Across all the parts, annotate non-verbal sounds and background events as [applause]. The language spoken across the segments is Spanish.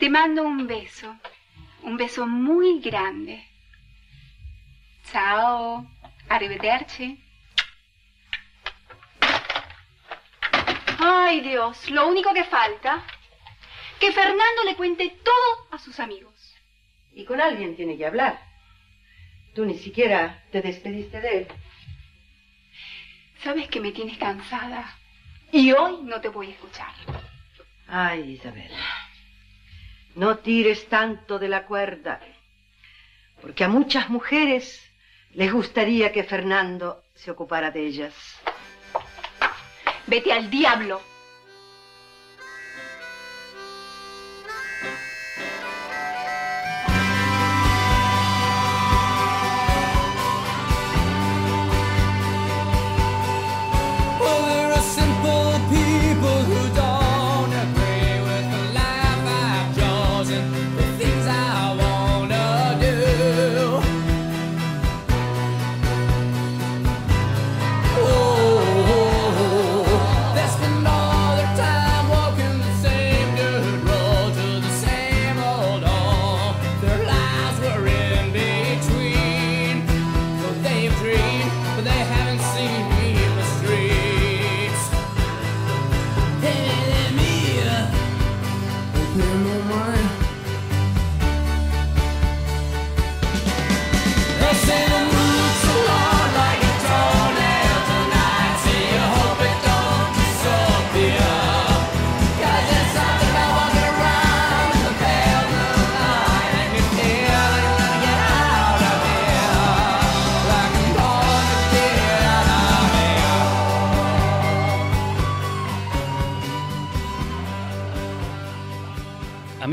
Te mando un beso. Un beso muy grande. Chao. Arrivederci. Ay, Dios, lo único que falta, que Fernando le cuente todo a sus amigos. Y con alguien tiene que hablar. Tú ni siquiera te despediste de él. Sabes que me tienes cansada y hoy no te voy a escuchar. Ay, Isabel, no tires tanto de la cuerda, porque a muchas mujeres les gustaría que Fernando se ocupara de ellas. Vete al diablo.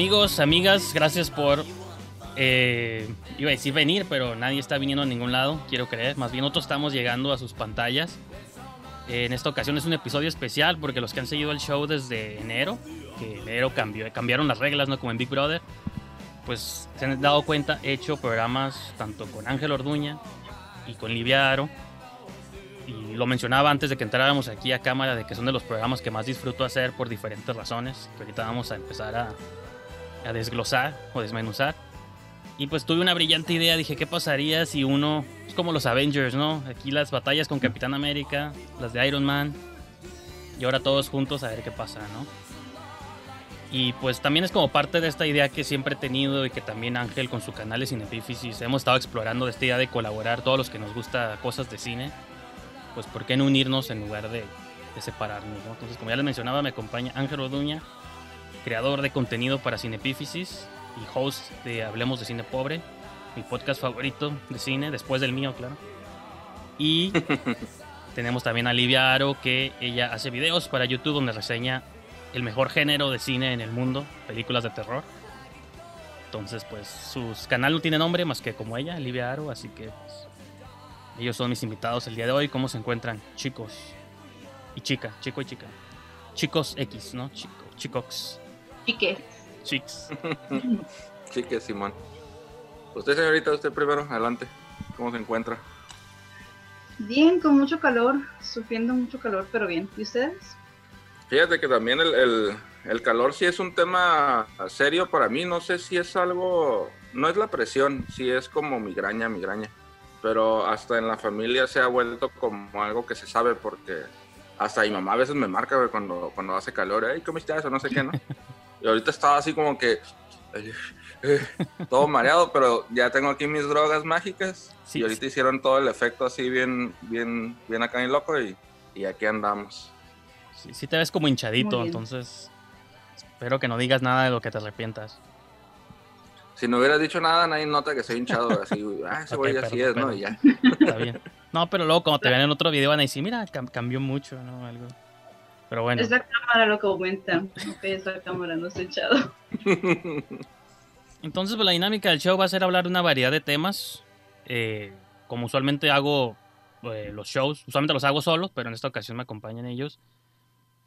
Amigos, amigas, gracias por. Eh, iba a decir venir, pero nadie está viniendo a ningún lado, quiero creer. Más bien, nosotros estamos llegando a sus pantallas. en esta ocasión es un episodio especial porque los que han seguido el show desde enero, que enero cambió, cambiaron las reglas, ¿no? Como en Big Brother, pues se han dado cuenta, he hecho programas tanto con Ángel Orduña y con Livia Aro. Y lo mencionaba antes de que entráramos aquí a cámara, de que son de los programas que más disfruto hacer por diferentes razones, que ahorita vamos a empezar a, a desglosar o desmenuzar. Y pues tuve una brillante idea, dije, ¿qué pasaría si uno, es como los Avengers, ¿no? Aquí las batallas con Capitán América, las de Iron Man, y ahora todos juntos a ver qué pasa, ¿no? Y pues también es como parte de esta idea que siempre he tenido y que también Ángel con su canal de Cinepífisis hemos estado explorando de esta idea de colaborar todos los que nos gusta cosas de cine. Pues ¿por qué no unirnos en lugar de, de separarnos? ¿no? Entonces como ya les mencionaba me acompaña Ángel Oduña, creador de contenido para Cinepífisis y host de Hablemos de Cine Pobre, mi podcast favorito de cine, después del mío, claro. Y [laughs] tenemos también a Livia Aro, que ella hace videos para YouTube donde reseña el mejor género de cine en el mundo, películas de terror. Entonces, pues su canal no tiene nombre más que como ella, Livia Aro, así que pues, ellos son mis invitados el día de hoy. ¿Cómo se encuentran, chicos? Y chica, chico y chica. Chicos X, ¿no? Chico, chicos. Chiques. Chicks. [laughs] Chiques, Simón. Usted, señorita, usted primero, adelante. ¿Cómo se encuentra? Bien, con mucho calor, sufriendo mucho calor, pero bien. ¿Y ustedes? Fíjate que también el, el, el calor sí es un tema serio para mí. No sé si es algo, no es la presión, sí es como migraña, migraña. Pero hasta en la familia se ha vuelto como algo que se sabe porque hasta mi mamá a veces me marca cuando, cuando hace calor. Ay, ¿cómo estás? O no sé qué, ¿no? [laughs] Y ahorita estaba así como que eh, eh, todo [laughs] mareado, pero ya tengo aquí mis drogas mágicas. Sí, y ahorita hicieron todo el efecto así bien, bien, bien acá y loco y, y aquí andamos. Sí, sí te ves como hinchadito, entonces espero que no digas nada de lo que te arrepientas. Si no hubieras dicho nada, nadie nota que soy hinchado. [laughs] Así, ah, ese güey así perdón, es, ¿no? Y ya. Está bien. No, pero luego cuando te vean en otro video van a decir, mira, cam- cambió mucho, ¿no? Algo. Pero bueno. Es la cámara lo que aumenta. Ok, es la cámara, no estoy echado. [laughs] Entonces, pues la dinámica del show va a ser hablar de una variedad de temas. Eh, como usualmente hago eh, los shows, usualmente los hago solo, pero en esta ocasión me acompañan ellos.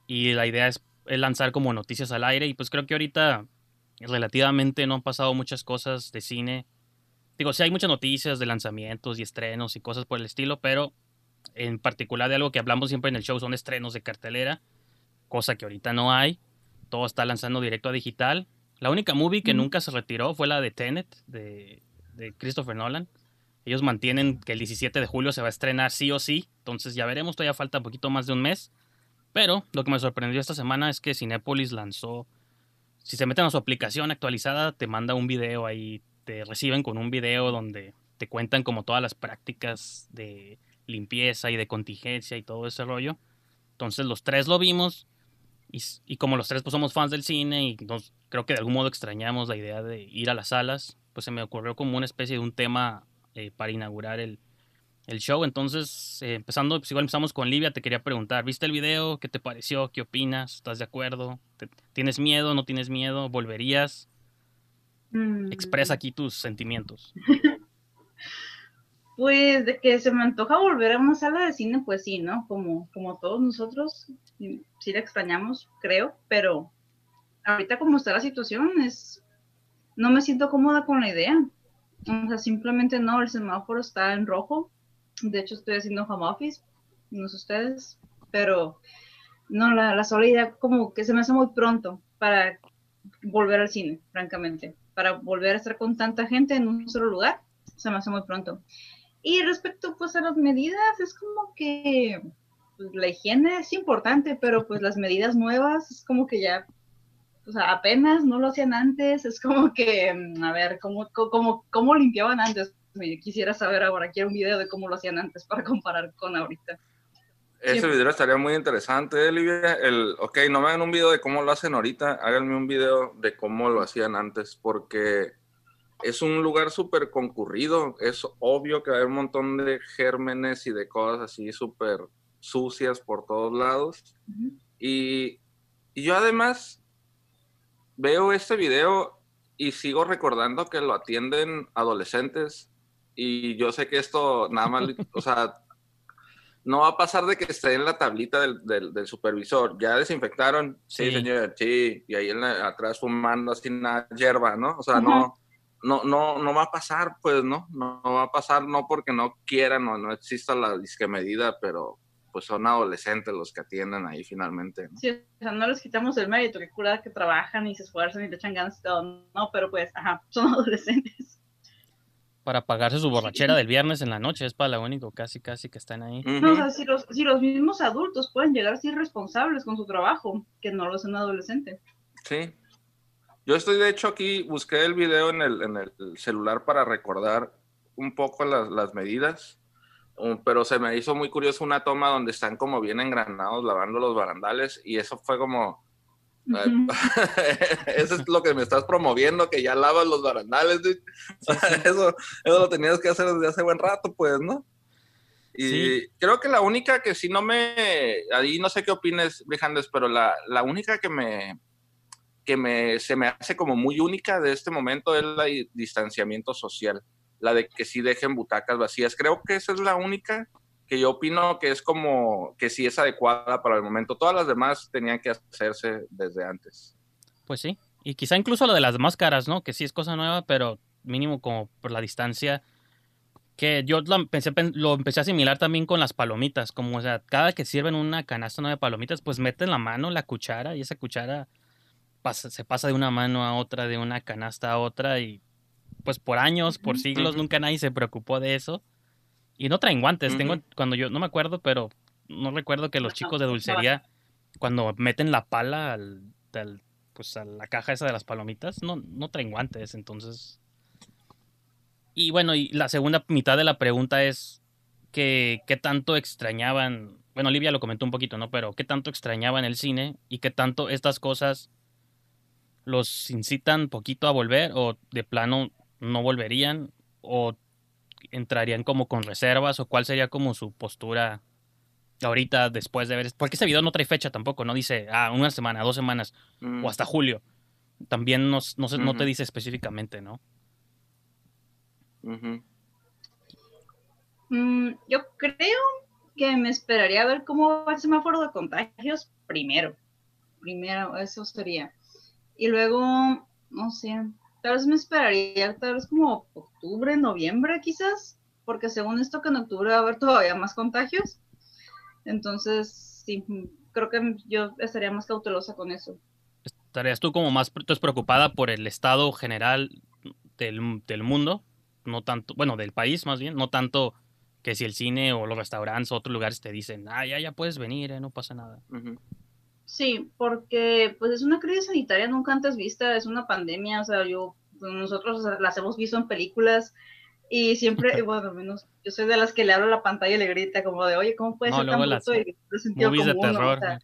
Y la idea es, es lanzar como noticias al aire. Y pues creo que ahorita relativamente no han pasado muchas cosas de cine. Digo, sí hay muchas noticias de lanzamientos y estrenos y cosas por el estilo, pero en particular de algo que hablamos siempre en el show son estrenos de cartelera, cosa que ahorita no hay. Todo está lanzando directo a digital La única movie que nunca se retiró fue la de Tenet, de, de Christopher Nolan. Ellos mantienen que el 17 de julio se va a estrenar sí o sí, entonces ya veremos, todavía falta un poquito más de un mes. Pero lo que me sorprendió esta semana es que Cinepolis lanzó, si se meten a su aplicación actualizada, te manda un video ahí, te reciben con un video donde te cuentan como todas las prácticas de limpieza y de contingencia y todo ese rollo. Entonces los tres lo vimos y, y como los tres pues somos fans del cine y nos, creo que de algún modo extrañamos la idea de ir a las salas, pues se me ocurrió como una especie de un tema eh, para inaugurar el, el show. Entonces, eh, empezando, pues igual empezamos con Livia, te quería preguntar, ¿viste el video? ¿Qué te pareció? ¿Qué opinas? ¿Estás de acuerdo? ¿Te- ¿Tienes miedo? ¿No tienes miedo? ¿Volverías? Mm, Expresa aquí tus sentimientos. [laughs] Pues de que se me antoja volver a una sala de cine, pues sí, ¿no? Como, como todos nosotros, sí la extrañamos, creo, pero ahorita como está la situación, es no me siento cómoda con la idea. O sea, simplemente no, el semáforo está en rojo. De hecho, estoy haciendo home office, no sé ustedes, pero no, la, la sola idea como que se me hace muy pronto para volver al cine, francamente. Para volver a estar con tanta gente en un solo lugar, se me hace muy pronto. Y respecto pues a las medidas, es como que pues, la higiene es importante, pero pues las medidas nuevas es como que ya, o sea, apenas no lo hacían antes, es como que, mm, a ver, ¿cómo, cómo, cómo limpiaban antes? Me Quisiera saber ahora, quiero un video de cómo lo hacían antes para comparar con ahorita. Ese Sí. video estaría muy interesante, ¿eh, Livia. El, ok, no me hagan un video de cómo lo hacen ahorita, háganme un video de cómo lo hacían antes, porque es un lugar súper concurrido. Es obvio que hay un montón de gérmenes y de cosas así súper sucias por todos lados. Y, y yo además veo este video y sigo recordando que lo atienden adolescentes. Y yo sé que esto nada más, o sea, [laughs] no va a pasar de que esté en la tablita del, del- del supervisor. Ya desinfectaron, sí, Sí. señor, sí, y ahí en la- atrás fumando así una hierba, ¿no? O sea, no, no, no, no va a pasar, pues, ¿no? No, no va a pasar, no porque no quieran o no exista la disque medida, pero pues son adolescentes los que atienden ahí finalmente, ¿no? Sí, o sea, no les quitamos el mérito, que cura que trabajan y se esfuerzan y le echan ganas y todo, no, pero pues, ajá, son [laughs] adolescentes. Para pagarse su borrachera del viernes en la noche, es para lo único casi, casi que están ahí. No, o sea, si los, si los mismos adultos pueden llegar a ser responsables con su trabajo, que no lo es un adolescente. Sí. Yo estoy, de hecho, aquí, busqué el video en el, en el celular para recordar un poco las, las medidas, um, pero se me hizo muy curioso una toma donde están como bien engranados lavando los barandales y eso fue como, Ay, Ujú. [laughs] eso es lo que me estás promoviendo, que ya lavas los barandales. O sea, [laughs] eso, eso lo tenías que hacer desde hace buen rato, pues, ¿no? Y Sí. creo que la única que sí no me, ahí no sé qué opines, Brijandes, pero la, la única que me, que me, se me hace como muy única de este momento es la di- distanciamiento social, la de que sí dejen butacas vacías. Creo que esa es la única que yo opino que es como, que sí es adecuada para el momento. Todas las demás tenían que hacerse desde antes. Pues sí. Y quizá incluso lo de las máscaras, ¿no? Que sí es cosa nueva, pero mínimo como por la distancia. Que yo lo empecé, lo empecé a asimilar también con las palomitas. Como, o sea, cada que sirven una canasta nueva de palomitas, pues meten la mano, la cuchara, y esa cuchara pasa- se pasa de una mano a otra, de una canasta a otra, y pues por años, por siglos, nunca nadie se preocupó de eso. Y no traen guantes. Tengo, cuando yo, no me acuerdo, pero no recuerdo que los chicos de dulcería, cuando meten la pala al, al- pues a la caja esa de las palomitas, no, no traen guantes, entonces. Y bueno, y la segunda mitad de la pregunta es que qué tanto extrañaban, bueno, Olivia lo comentó un poquito, ¿no? Pero qué tanto extrañaban el cine y qué tanto estas cosas los incitan poquito a volver o de plano no volverían o entrarían como con reservas o cuál sería como su postura ahorita después de ver porque ese video no trae fecha tampoco no dice ah una semana dos semanas Mm. o hasta julio también no, no, se- no te dice específicamente no. Mm, yo creo que me esperaría a ver cómo va el semáforo de contagios primero. Primero, eso sería. Y luego, no sé, tal vez me esperaría, tal vez como octubre, noviembre quizás, porque según esto que en octubre va a haber todavía más contagios. Entonces, sí, creo que yo estaría más cautelosa con eso. ¿Estarías tú como más entonces, preocupada por el estado general del, del mundo? No tanto, bueno, del país más bien, no tanto que si el cine o los restaurantes o otros lugares te dicen, ah, ya, ya puedes venir, eh, no pasa nada. Sí, porque pues es una crisis sanitaria nunca antes vista, es una pandemia, o sea, yo, pues, nosotros las hemos visto en películas y siempre, y [laughs] bueno, al menos yo soy de las que le hablo a la pantalla y le grita como de, oye, ¿cómo puede No, ser tan bruto y sentido Movies de común, no?" O terror. sea.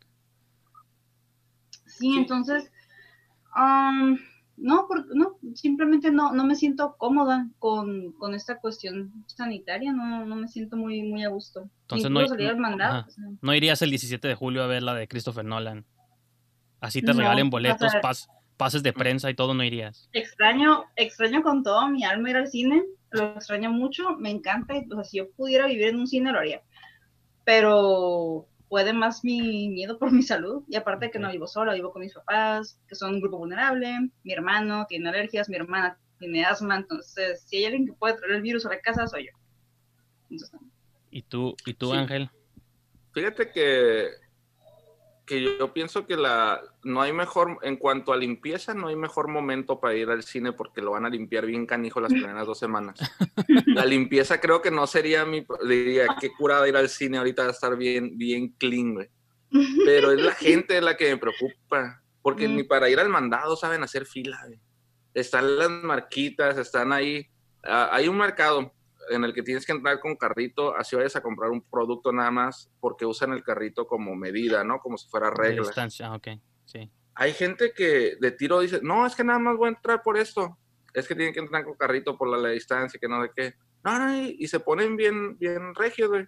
Sí, Sí. entonces, am, no, por- no, simplemente no, no me siento cómoda con, con esta cuestión sanitaria, no, no me siento muy, muy a gusto. Entonces, Incluso no- mandado, o sea, No irías el 17 de julio a ver la de Christopher Nolan. Así te No, regalen boletos, pas- pases de prensa y todo, no irías. extraño, extraño con todo mi alma ir al cine, lo extraño mucho, me encanta, o sea, si yo pudiera vivir en un cine lo haría, pero puede más mi miedo por mi salud, y aparte que no vivo sola, vivo con mis papás, que son un grupo vulnerable, mi hermano tiene alergias, mi hermana tiene asma, entonces si hay alguien que puede traer el virus a la casa, soy yo. Entonces, ¿Y tú, y tú Sí. Ángel? Fíjate que, que yo, pienso que la no hay mejor, en cuanto a limpieza, no hay mejor momento para ir al cine porque lo van a limpiar bien canijo las primeras dos semanas. [laughs] La limpieza creo que no sería mi, diría, qué curada ir al cine ahorita va a estar bien, bien clean, güey. Pero es la [laughs] gente la que me preocupa, porque Mm. ni para ir al mandado saben hacer fila, güey. Están las marquitas, están ahí. Ah, hay un mercado en el que tienes que entrar con carrito, así vayas a comprar un producto nada más, porque usan el carrito como medida, ¿no? Como si fuera regla. distancia, ah, ok, sí. Hay gente que de tiro dice, no, es que nada más voy a entrar por esto. Es que tienen que entrar con carrito por la, la distancia, que no sé qué. No, no, y, y se ponen bien, bien regios, güey.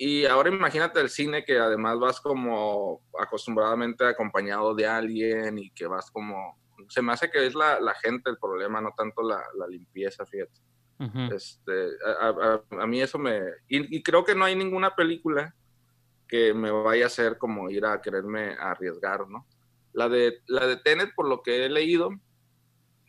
Y ahora imagínate el cine que además vas como acostumbradamente acompañado de alguien y que vas como... Se me hace que es la, la gente el problema, no tanto la, la limpieza, fíjate. Este, a, mí eso me... Y, y creo que no hay ninguna película que me vaya a hacer como ir a quererme arriesgar, ¿no? La de, la de Tenet, por lo que he leído,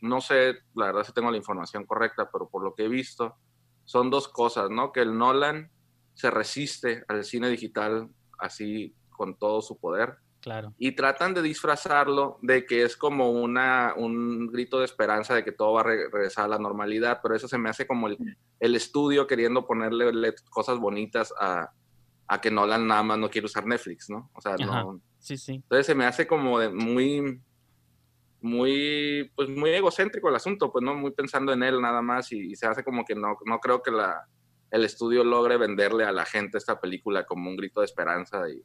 no sé, la verdad si tengo la información correcta, pero por lo que he visto, son dos cosas, ¿no? Que el Nolan se resiste al cine digital así con todo su poder Claro. y tratan de disfrazarlo de que es como una, un grito de esperanza de que todo va a re- regresar a la normalidad, pero eso se me hace como el, el estudio queriendo ponerle le- cosas bonitas a, a que Nolan nada más no quiere usar Netflix, ¿no? O sea, Ajá. no. Sí, sí. Entonces se me hace como de muy, muy, pues muy egocéntrico el asunto, pues no muy pensando en él nada más y, y se hace como que no, no creo que la, el estudio logre venderle a la gente esta película como un grito de esperanza y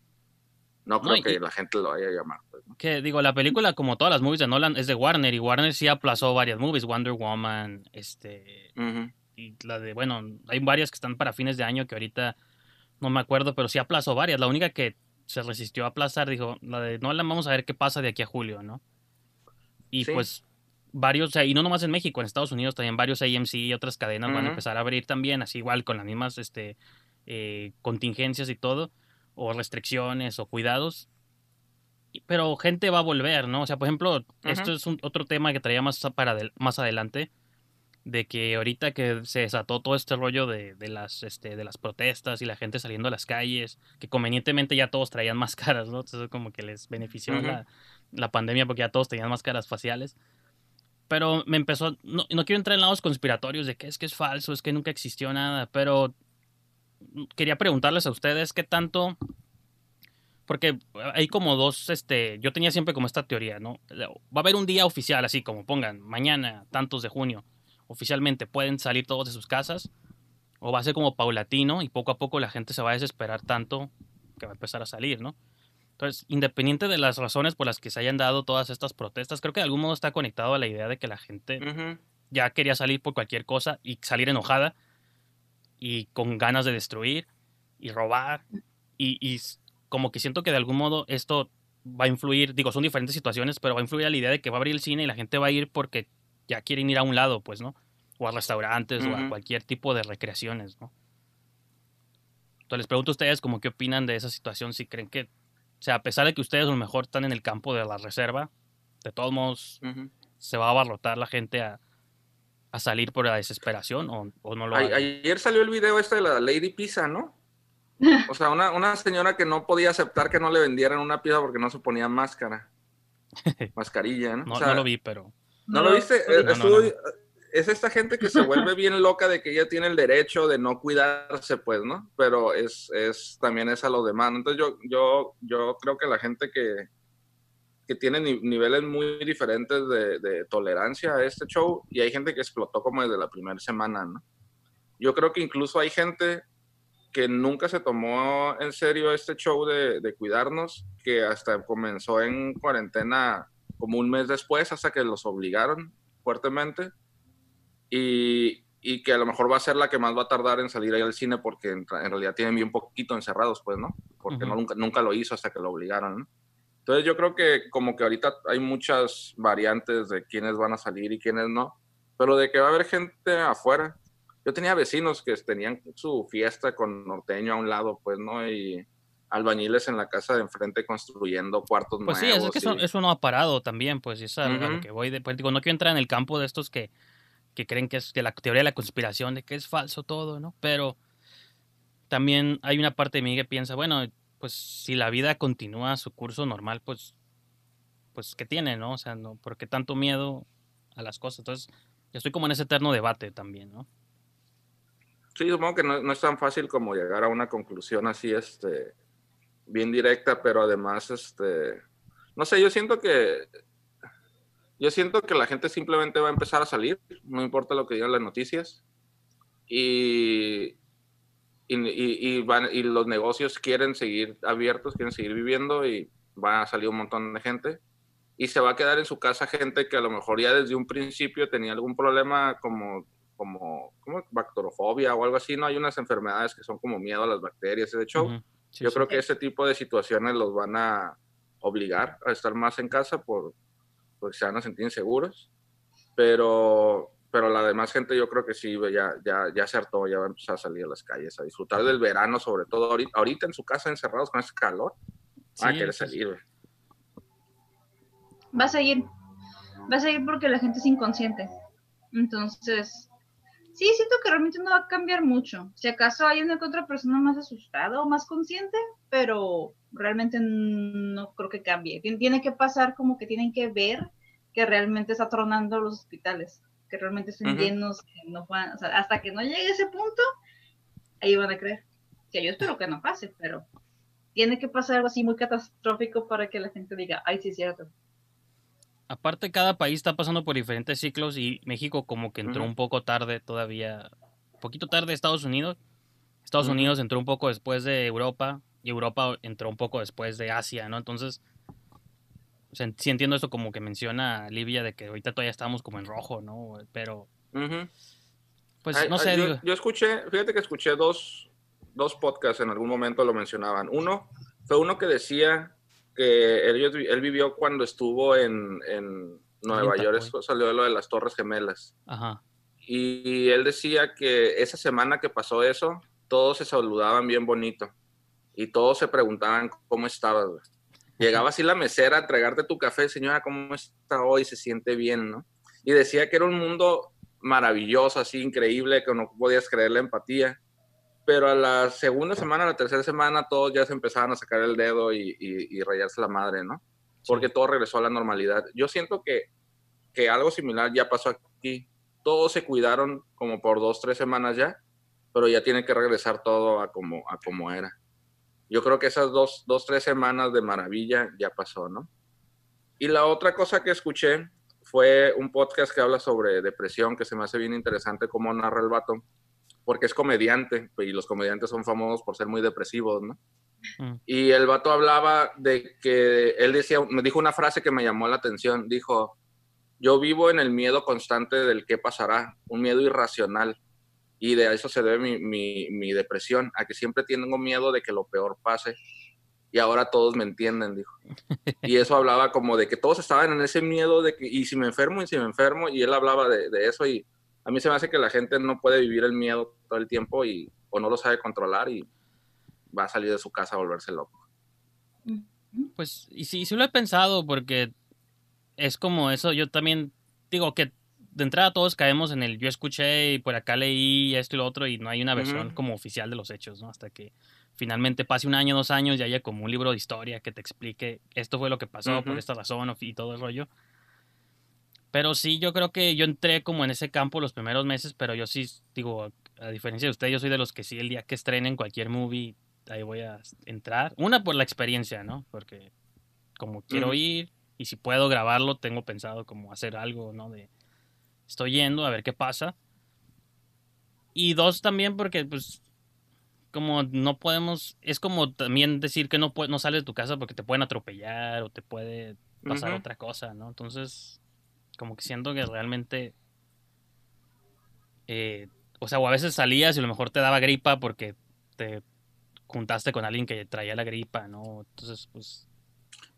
no creo y- que la gente lo vaya a llamar. Pues, ¿no? Que digo, la película, como todas las movies de Nolan, es de Warner y Warner sí aplazó varias movies, Wonder Woman, este, y la de, bueno, hay varias que están para fines de año que ahorita no me acuerdo, pero sí aplazó varias. La única que se resistió a aplazar, dijo, la de Nolan, vamos a ver qué pasa de aquí a julio, ¿no? Y Sí. pues varios, o sea, y no nomás en México, en Estados Unidos también varios AMC y otras cadenas van a empezar a abrir también, así igual con las mismas este, eh, contingencias y todo, o restricciones o cuidados. Pero gente va a volver, ¿no? O sea, por ejemplo, esto es un, otro tema que traía más, para más adelante, de que ahorita que se desató todo este rollo de, de las, este, de las protestas y la gente saliendo a las calles, que convenientemente ya todos traían [laughs] máscaras, ¿no? Entonces como que les benefició la, la pandemia porque ya todos tenían máscaras faciales. Pero me empezó, no, no quiero entrar en lados conspiratorios de que es que es falso, es que nunca existió nada, pero quería preguntarles a ustedes qué tanto, porque hay como dos, este, yo tenía siempre como esta teoría, ¿no? Va a haber un día oficial, así como pongan, mañana, tantos de junio, oficialmente pueden salir todos de sus casas, o va a ser como paulatino y poco a poco la gente se va a desesperar tanto que va a empezar a salir, ¿no? Entonces, independiente de las razones por las que se hayan dado todas estas protestas, creo que de algún modo está conectado a la idea de que la gente ya quería salir por cualquier cosa y salir enojada y con ganas de destruir y robar y, y como que siento que de algún modo esto va a influir, digo, son diferentes situaciones, pero va a influir a la idea de que va a abrir el cine y la gente va a ir porque ya quieren ir a un lado, pues, ¿no? O a restaurantes o a cualquier tipo de recreaciones, ¿no? Entonces les pregunto a ustedes como qué opinan de esa situación, si creen que, o sea, a pesar de que ustedes a lo mejor están en el campo de la reserva, de todos modos se va a abarrotar la gente a, a salir por la desesperación o, o no lo A- ayer salió el video este de la Lady Pizza, ¿no? [laughs] O sea, una, una señora que no podía aceptar que no le vendieran una pizza porque no se ponía máscara. [laughs] mascarilla, ¿no? No, O sea, no lo vi, pero... ¿No lo viste? no, Eh, no, estuvo- no. Es esta gente que se vuelve [laughs] bien loca de que ella tiene el derecho de no cuidarse, pues, ¿no? Pero es, es también es a los demás. Entonces yo, yo, yo creo que la gente que, que tiene ni- niveles muy diferentes de, de tolerancia a este show y hay gente que explotó como desde la primera semana, ¿no? Yo creo que incluso hay gente que nunca se tomó en serio este show de, de cuidarnos, que hasta comenzó en cuarentena como un mes después, hasta que los obligaron fuertemente, y, y que a lo mejor va a ser la que más va a tardar en salir ahí al cine, porque en, en realidad tienen bien poquito encerrados, pues, ¿no? Porque no, nunca, nunca lo hizo hasta que lo obligaron, ¿no? Entonces yo creo que como que ahorita hay muchas variantes de quiénes van a salir y quiénes no, pero de que va a haber gente afuera. Yo tenía vecinos que tenían su fiesta con norteño a un lado, pues, ¿no? Y albañiles en la casa de enfrente construyendo cuartos Pues sí, nuevos. es que eso, y- eso no ha parado también, pues y es a, a lo que voy. De, pues, digo, no quiero entrar en el campo de estos que, que creen que es de la teoría de la conspiración, de que es falso todo, ¿no? Pero también hay una parte de mí que piensa, bueno, pues si la vida continúa su curso normal, pues, pues ¿qué tiene, no? O sea, no, ¿por qué tanto miedo a las cosas? Entonces, yo estoy como en ese eterno debate también, ¿no? Sí, supongo que no, no es tan fácil como llegar a una conclusión así, este, bien directa, pero además, este, no sé, yo siento que, yo siento que la gente simplemente va a empezar a salir, no importa lo que digan las noticias, y, y, y- y van, y los negocios quieren seguir abiertos, quieren seguir viviendo, y va a salir un montón de gente, y se va a quedar en su casa gente que a lo mejor ya desde un principio tenía algún problema como como, como bacterofobia o algo así, ¿no? Hay unas enfermedades que son como miedo a las bacterias, ese show. Ujú. Sí, Yo sí. creo que ese tipo de situaciones los van a obligar a estar más en casa por, porque se van a sentir inseguros, pero, pero la demás gente yo creo que sí, ya, ya, ya se hartó, ya va a empezar a salir a las calles, a disfrutar del verano, sobre todo ahorita, ahorita en su casa encerrados con ese calor, va a Sí, querer pues, salir, güey. Va a seguir. Va a seguir porque la gente es inconsciente. Entonces, sí, siento que realmente no va a cambiar mucho. Si acaso hay una que otra persona más asustada o más consciente, pero realmente no creo que cambie. Tien- Tiene que pasar como que tienen que ver que realmente está tronando los hospitales, que realmente estén Ujú. llenos, que no puedan- o sea, hasta que no llegue ese punto, ahí van a creer. Que yo espero que no pase, pero tiene que pasar algo así muy catastrófico para que la gente diga, ay, sí es cierto. Aparte, cada país está pasando por diferentes ciclos y México como que entró Ujú. un poco tarde todavía, un poquito tarde Estados Unidos. Estados Ujú. Unidos entró un poco después de Europa y Europa entró un poco después de Asia, ¿no? Entonces, o sea, sí entiendo esto como que menciona Livia de que ahorita todavía estamos como en rojo, ¿no? Pero, Ujú. pues, Ay, no ay, sé, yo, digo, yo escuché, fíjate que escuché dos, dos podcasts en algún momento lo mencionaban. Uno fue uno que decía que él, él vivió cuando estuvo en, en Nueva York, eso salió de lo de las Torres Gemelas. ajá, Y él decía que esa semana que pasó eso, todos se saludaban bien bonito. Y todos se preguntaban cómo estabas. güey. Llegaba así la mesera a entregarte tu café, señora, ¿cómo está hoy? Se siente bien, ¿no? Y decía que era un mundo maravilloso, así increíble, que no podías creer la empatía. Pero a la segunda semana, a la tercera semana, todos ya se empezaban a sacar el dedo y, y- y rayarse la madre, ¿no? Porque todo regresó a la normalidad. Yo siento que, que algo similar ya pasó aquí. Todos se cuidaron como por dos, tres semanas ya, pero ya tiene que regresar todo a como, a como era. Yo creo que esas dos, dos, tres semanas de maravilla ya pasó, ¿no? Y la otra cosa que escuché fue un podcast que habla sobre depresión, que se me hace bien interesante cómo narra el vato, porque es comediante, y los comediantes son famosos por ser muy depresivos, ¿no? Mm. Y el vato hablaba de que él decía, me dijo una frase que me llamó la atención, dijo, yo vivo en el miedo constante del qué pasará, un miedo irracional, y de eso se debe mi, mi, depresión, a que siempre tengo miedo de que lo peor pase, y ahora todos me entienden, dijo. Y eso hablaba como de que todos estaban en ese miedo de que, y si me enfermo, y si me enfermo, y él hablaba de, de eso, y a mí se me hace que la gente no puede vivir el miedo todo el tiempo, y, o no lo sabe controlar, y va a salir de su casa a volverse loco. Pues, y sí, sí lo he pensado porque es como eso, yo también digo que de entrada todos caemos en el yo escuché y por acá leí esto y lo otro y no hay una versión como oficial de los hechos, ¿no? Hasta que finalmente pase un año, dos años y haya como un libro de historia que te explique esto fue lo que pasó por esta razón y todo el rollo. Pero sí, yo creo que yo entré como en ese campo los primeros meses, pero yo sí, digo, a diferencia de usted, yo soy de los que sí, el día que estrenen cualquier movie, ahí voy a entrar. Una por la experiencia, ¿no? Porque como quiero ir y si puedo grabarlo, tengo pensado como hacer algo, ¿no? De estoy yendo a ver qué pasa. Y dos también porque pues como no podemos, es como también decir que no no sales de tu casa porque te pueden atropellar o te puede pasar otra cosa, ¿no? Entonces, como que siento que realmente eh, o sea, o a veces salías y a lo mejor te daba gripa porque te juntaste con alguien que traía la gripa, ¿no? Entonces, pues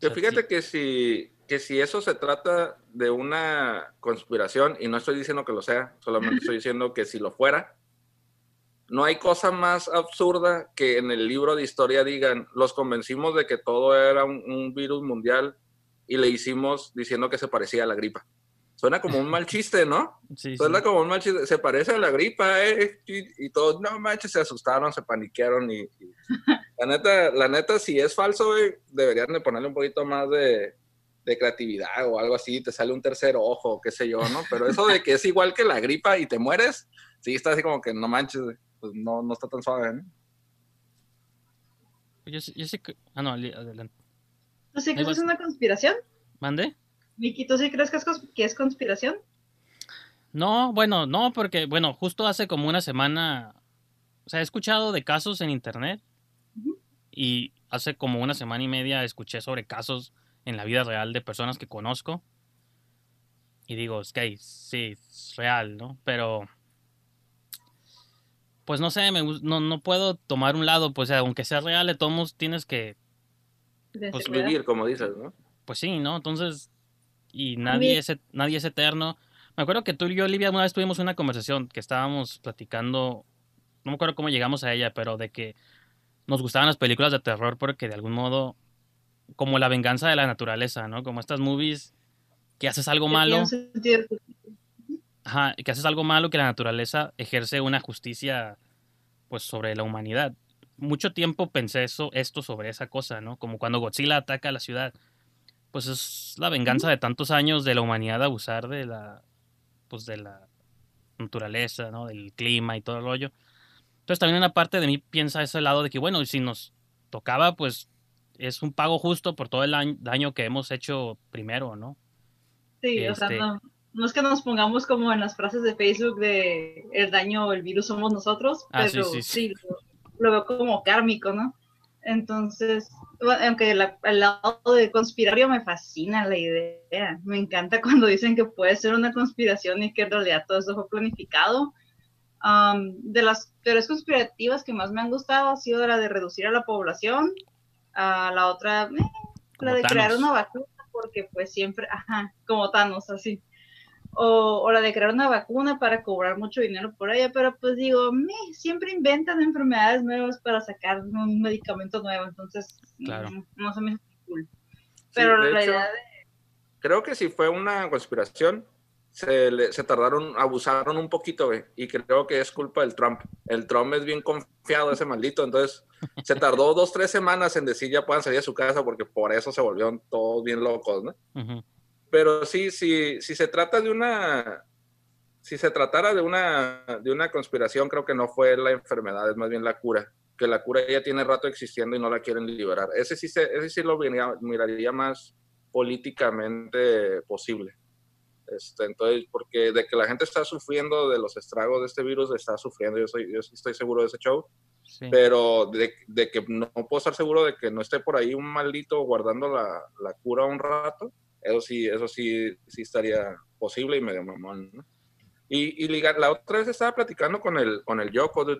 o Que sea, fíjate sí. que si, que si eso se trata de una conspiración, y no estoy diciendo que lo sea, solamente estoy [laughs] diciendo que si lo fuera, no hay cosa más absurda que en el libro de historia digan, los convencimos de que todo era un, un virus mundial y le hicimos diciendo que se parecía a la gripa. Suena como un mal [laughs] chiste, ¿no? Sí, sí. Suena como un mal chiste. Se parece a la gripa, ¿eh? Y, y todos, no manches, se asustaron, se paniquearon y, y- [laughs] la neta, la neta, si es falso, güey, deberían de ponerle un poquito más de, de creatividad o algo así, te sale un tercer ojo, qué sé yo, ¿no? Pero eso de que es igual que la gripa y te mueres, sí está así como que no manches, pues no, no está tan suave, ¿no? Yo, sé- yo sé que... Ah, no, adelante. ¿Tú sí crees que es una conspiración? ¿Mande? Miki, ¿tú sí crees que es, cons- que es conspiración? No, bueno, no, porque, bueno, justo hace como una semana, o sea, he escuchado de casos en internet y hace como una semana y media escuché sobre casos en la vida real de personas que conozco y digo, es que sí, es real, ¿no? Pero, pues no sé, me, no, no puedo tomar un lado, pues aunque sea real, de todos tienes que, De Pues. Vivir, como dices, ¿no? pues sí, ¿no? Entonces, y nadie es, nadie es eterno. Me acuerdo que tú y yo, Olivia, una vez tuvimos una conversación que estábamos platicando, no me acuerdo cómo llegamos a ella, pero de que nos gustaban las películas de terror porque de algún modo, como la venganza de la naturaleza, ¿no? Como estas movies que haces algo malo, ajá, que haces algo malo que la naturaleza ejerce una justicia, pues, sobre la humanidad. Mucho tiempo pensé eso, esto sobre esa cosa, ¿no? Como cuando Godzilla ataca a la ciudad. Pues es la venganza de tantos años de la humanidad abusar de la, pues, de la naturaleza, ¿no? Del clima y todo el rollo. Entonces también una parte de mí piensa ese lado de que, bueno, si nos tocaba, pues es un pago justo por todo el año- daño que hemos hecho primero, ¿no? Sí, o sea, Este- no, no es que nos pongamos como en las frases de Facebook de el daño o el virus somos nosotros, Ah, sí, pero sí, sí, sí. lo, lo veo como kármico, ¿no? Entonces, bueno, aunque la- el lado de conspirario me fascina la idea, me encanta [laughs] cuando dicen que puede ser una conspiración y que en realidad todo eso fue planificado. Am, de las teorías conspirativas que más me han gustado ha sido la de reducir a la población, a la otra, eh, la de crear una vacuna, porque pues siempre, ajá, como Thanos, así. O, o la de crear una vacuna para cobrar mucho dinero por ella, pero pues digo, me, siempre inventan enfermedades nuevas para sacar un medicamento nuevo, entonces Claro. mm, no se me hace cool. Pero la hecho, idea de, creo que si fue una conspiración, se, le- se tardaron, abusaron un poquito, güey, y creo que es culpa del Trump. El Trump es bien confiado, ese maldito, entonces se tardó [laughs] dos, tres semanas en decir ya puedan salir a su casa porque por eso se volvieron todos bien locos, ¿no? Pero sí, sí, si se trata de una, si se tratara de una, de una conspiración, creo que no fue la enfermedad, es más bien la cura, que la cura ya tiene rato existiendo y no la quieren liberar. Ese sí, se, ese sí lo miraría, miraría más políticamente posible. Este, entonces, porque de que la gente está sufriendo de los estragos de este virus, está sufriendo, yo, soy, yo estoy seguro de ese show, Sí. pero de, de que no puedo estar seguro de que no esté por ahí un maldito guardando la, la cura un rato, eso sí, eso sí, sí estaría posible y medio mamón, ¿no? Y, y la otra vez estaba platicando con el, con el Yoko, de-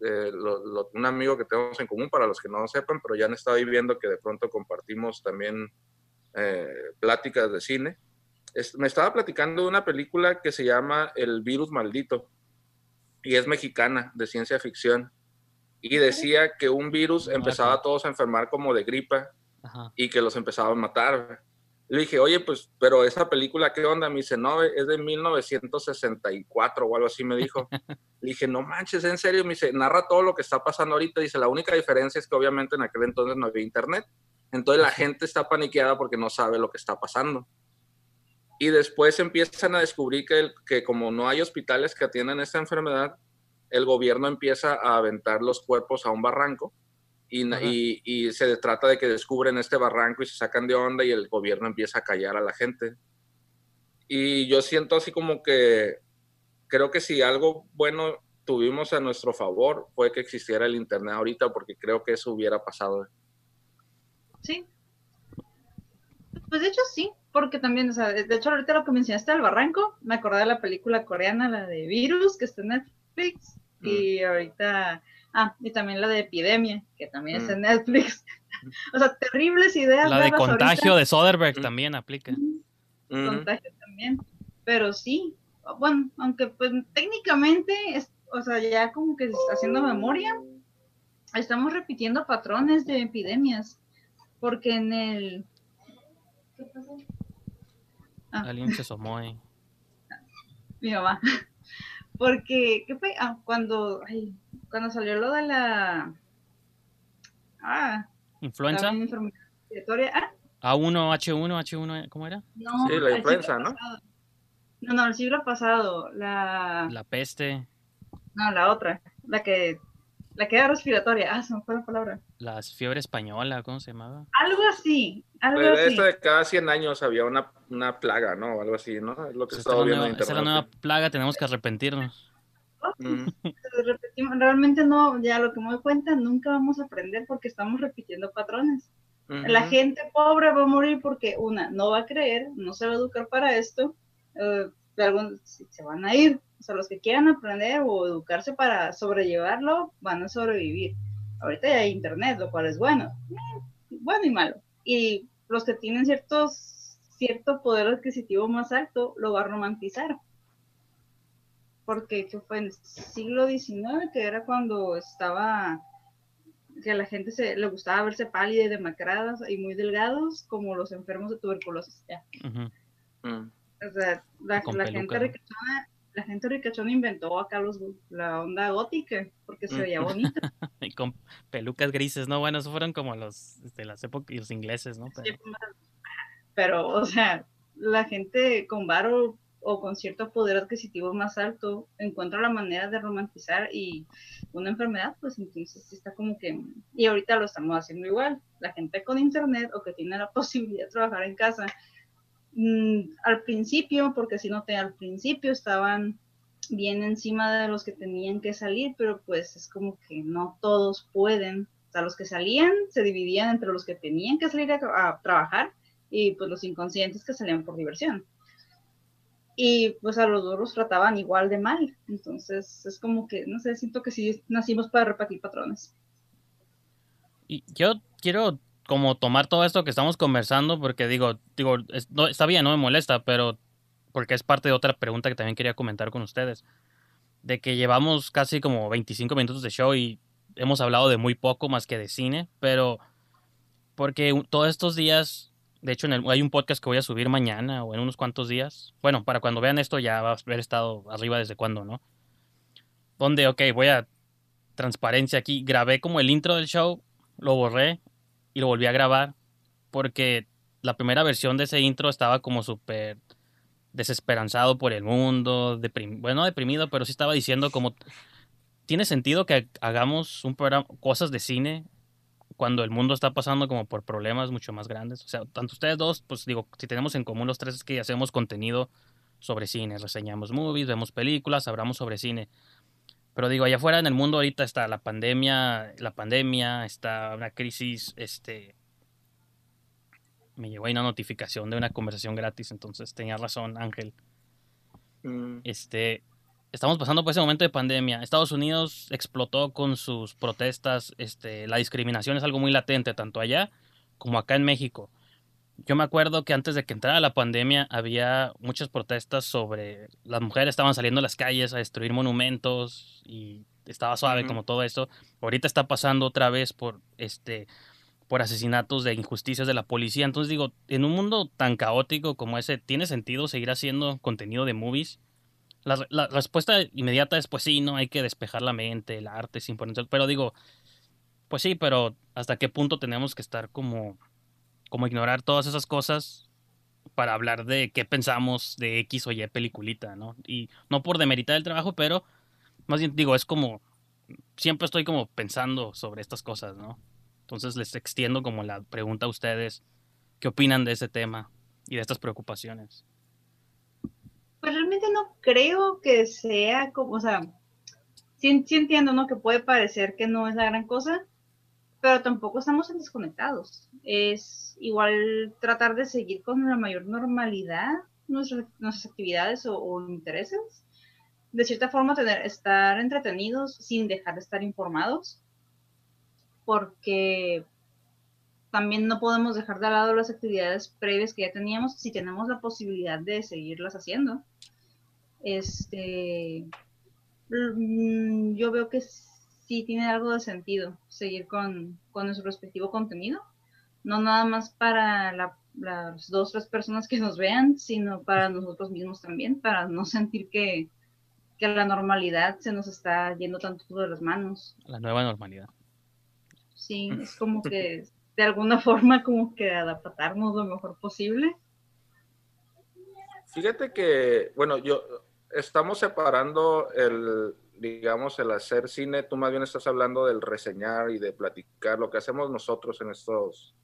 eh, lo- lo- un amigo que tenemos en común, para los que no lo sepan, pero ya han estado ahí viendo que de pronto compartimos también eh, pláticas de cine. Es- me estaba platicando de una película que se llama El virus maldito y es mexicana, de ciencia ficción. Y decía que un virus Ah, empezaba a todos a enfermar como de gripa Ajá. y que los empezaba a matar. Le dije, oye, pues, pero esa película, ¿qué onda? Me dice, no, es de 1964 o algo así, me dijo. [laughs] Le dije, no manches, en serio, me dice, narra todo lo que está pasando ahorita. Dice, la única diferencia es que obviamente en aquel entonces no había internet. Entonces la gente está paniqueada porque no sabe lo que está pasando. Y después empiezan a descubrir que, que como no hay hospitales que atiendan esta enfermedad, el gobierno empieza a aventar los cuerpos a un barranco y, y, y, se trata de que descubren este barranco y se sacan de onda y el gobierno empieza a callar a la gente. Y yo siento así como que creo que si algo bueno tuvimos a nuestro favor fue que existiera el Internet ahorita porque creo que eso hubiera pasado. Sí. Pues de hecho sí, porque también, o sea, de hecho ahorita lo que mencionaste del barranco, me acordé de la película coreana, la de Virus, que está en Netflix, y mm. ahorita, ah, y también la de Epidemia, que también está en mm. Netflix. [laughs] o sea, terribles ideas. La de contagio de Soderbergh mm. también aplica. Contagio también. Pero sí, bueno, aunque pues técnicamente, es, o sea, ya como que haciendo memoria, estamos repitiendo patrones de epidemias, porque en el... ¿Qué pasó? Ah. Alguien se asomó ahí. Mi mamá. Porque, ¿qué fue? Ah, cuando, ay, cuando salió lo de la... Ah. ¿Influenza? Ah. A1, H1, H1, ¿cómo era? No, sí, la influenza, ¿no? No, no, el siglo pasado, la... La peste. No, la otra, la que la que era respiratoria, ah, se me fue la palabra. La fiebre española, ¿cómo se llamaba? Algo así, algo. Esto de cada 100 años había una, una plaga, ¿no? O algo así, ¿no? Es lo que estaba viendo en internet. Esa es la nueva plaga, tenemos que arrepentirnos. [laughs] Realmente no, ya lo que me doy cuenta, nunca vamos a aprender porque estamos repitiendo patrones. La gente pobre va a morir porque una, no va a creer, no se va a educar para esto, eh, se van a ir. O sea, los que quieran aprender o educarse para sobrellevarlo van a sobrevivir. Ahorita ya hay internet, lo cual es bueno. Bueno y malo. Y los que tienen ciertos, cierto poder adquisitivo más alto lo va a romantizar. Porque fue en el siglo XIX, que era cuando estaba que a la gente se, le gustaba verse pálida y demacradas y muy delgados, como los enfermos de tuberculosis. Ya. Mm. O sea, la, gente ricachona, la gente ricachona inventó acá los, la onda gótica porque se veía bonita. [laughs] y con pelucas grises, ¿no? Bueno, eso fueron como los de este, las épocas los ingleses, ¿no? Pero... pero, o sea, la gente con varo o con cierto poder adquisitivo más alto encuentra la manera de romantizar y una enfermedad, pues entonces está como que, y ahorita lo estamos haciendo igual, la gente con internet o que tiene la [laughs] posibilidad de trabajar en casa Mm, al principio, porque si no te al principio estaban bien encima de los que tenían que salir, pero pues es como que no todos pueden. O sea, los que salían se dividían entre los que tenían que salir a, trabajar y pues los inconscientes que salían por diversión. Y pues a los dos los trataban igual de mal. Entonces es como que, no sé, siento que sí nacimos para repartir patrones. Y yo quiero como tomar todo esto que estamos conversando, porque digo, digo, está bien, no me molesta, pero porque es parte de otra pregunta que también quería comentar con ustedes, de que llevamos casi como 25 minutos de show y hemos hablado de muy poco más que de cine, pero porque todos estos días, de hecho hay un podcast que voy a subir mañana o en unos cuantos días, bueno, para cuando vean esto ya va a haber estado arriba desde cuándo, ¿no? Donde, ok, voy a transparencia aquí, grabé como el intro del show, lo borré y lo volví a grabar porque la primera versión de ese intro estaba como súper desesperanzado por el mundo, bueno, deprimido, pero sí estaba diciendo como, ¿tiene sentido que hagamos un programa, cosas de cine cuando el mundo está pasando como por problemas mucho más grandes? O sea, tanto ustedes dos, pues digo, si tenemos en común los tres es que hacemos contenido sobre cine, reseñamos movies, vemos películas, hablamos sobre cine. Pero digo, allá afuera en el mundo ahorita está la pandemia, la pandemia, está una crisis, este... Me llegó ahí una notificación de una conversación gratis, entonces tenía razón Ángel. Mm. Este, estamos pasando por ese momento de pandemia. Estados Unidos explotó con sus protestas, este, la discriminación es algo muy latente, tanto allá como acá en México. Yo me acuerdo que antes de que entrara la pandemia había muchas protestas sobre las mujeres estaban saliendo a las calles a destruir monumentos y estaba suave como todo esto. Ahorita está pasando otra vez por este por asesinatos de injusticias de la policía. Entonces digo, en un mundo tan caótico como ese, ¿tiene sentido seguir haciendo contenido de movies? la, la respuesta inmediata es, pues sí, no, hay que despejar la mente, el arte es importante. Pero digo, pues sí, pero ¿hasta qué punto tenemos que estar como, como ignorar todas esas cosas para hablar de qué pensamos de X o Y peliculita, ¿no? Y no por demeritar el trabajo, pero más bien digo, es como, siempre estoy como pensando sobre estas cosas, ¿no? Entonces les extiendo como la pregunta a ustedes, ¿qué opinan de ese tema y de estas preocupaciones? Pues realmente no creo que sea como, o sea, sí, sí entiendo, ¿no? Que puede parecer que no es la gran cosa, pero tampoco estamos desconectados. Es igual tratar de seguir con la mayor normalidad nuestras, nuestras actividades o, intereses. De cierta forma, tener, estar entretenidos sin dejar de estar informados, porque también no podemos dejar de lado las actividades previas que ya teníamos si tenemos la posibilidad de seguirlas haciendo. Este, mm, yo veo que sí tiene algo de sentido seguir con, con nuestro respectivo contenido, no nada más para la, las dos tres personas que nos vean, sino para nosotros mismos también, para no sentir que, que la normalidad se nos está yendo tanto de las manos. La nueva normalidad. Sí, [laughs] es como que de alguna forma como que adaptarnos lo mejor posible. Fíjate que, bueno, yo estamos separando el, digamos, el hacer cine, tú más bien estás hablando del reseñar y de platicar, lo que hacemos nosotros en estos,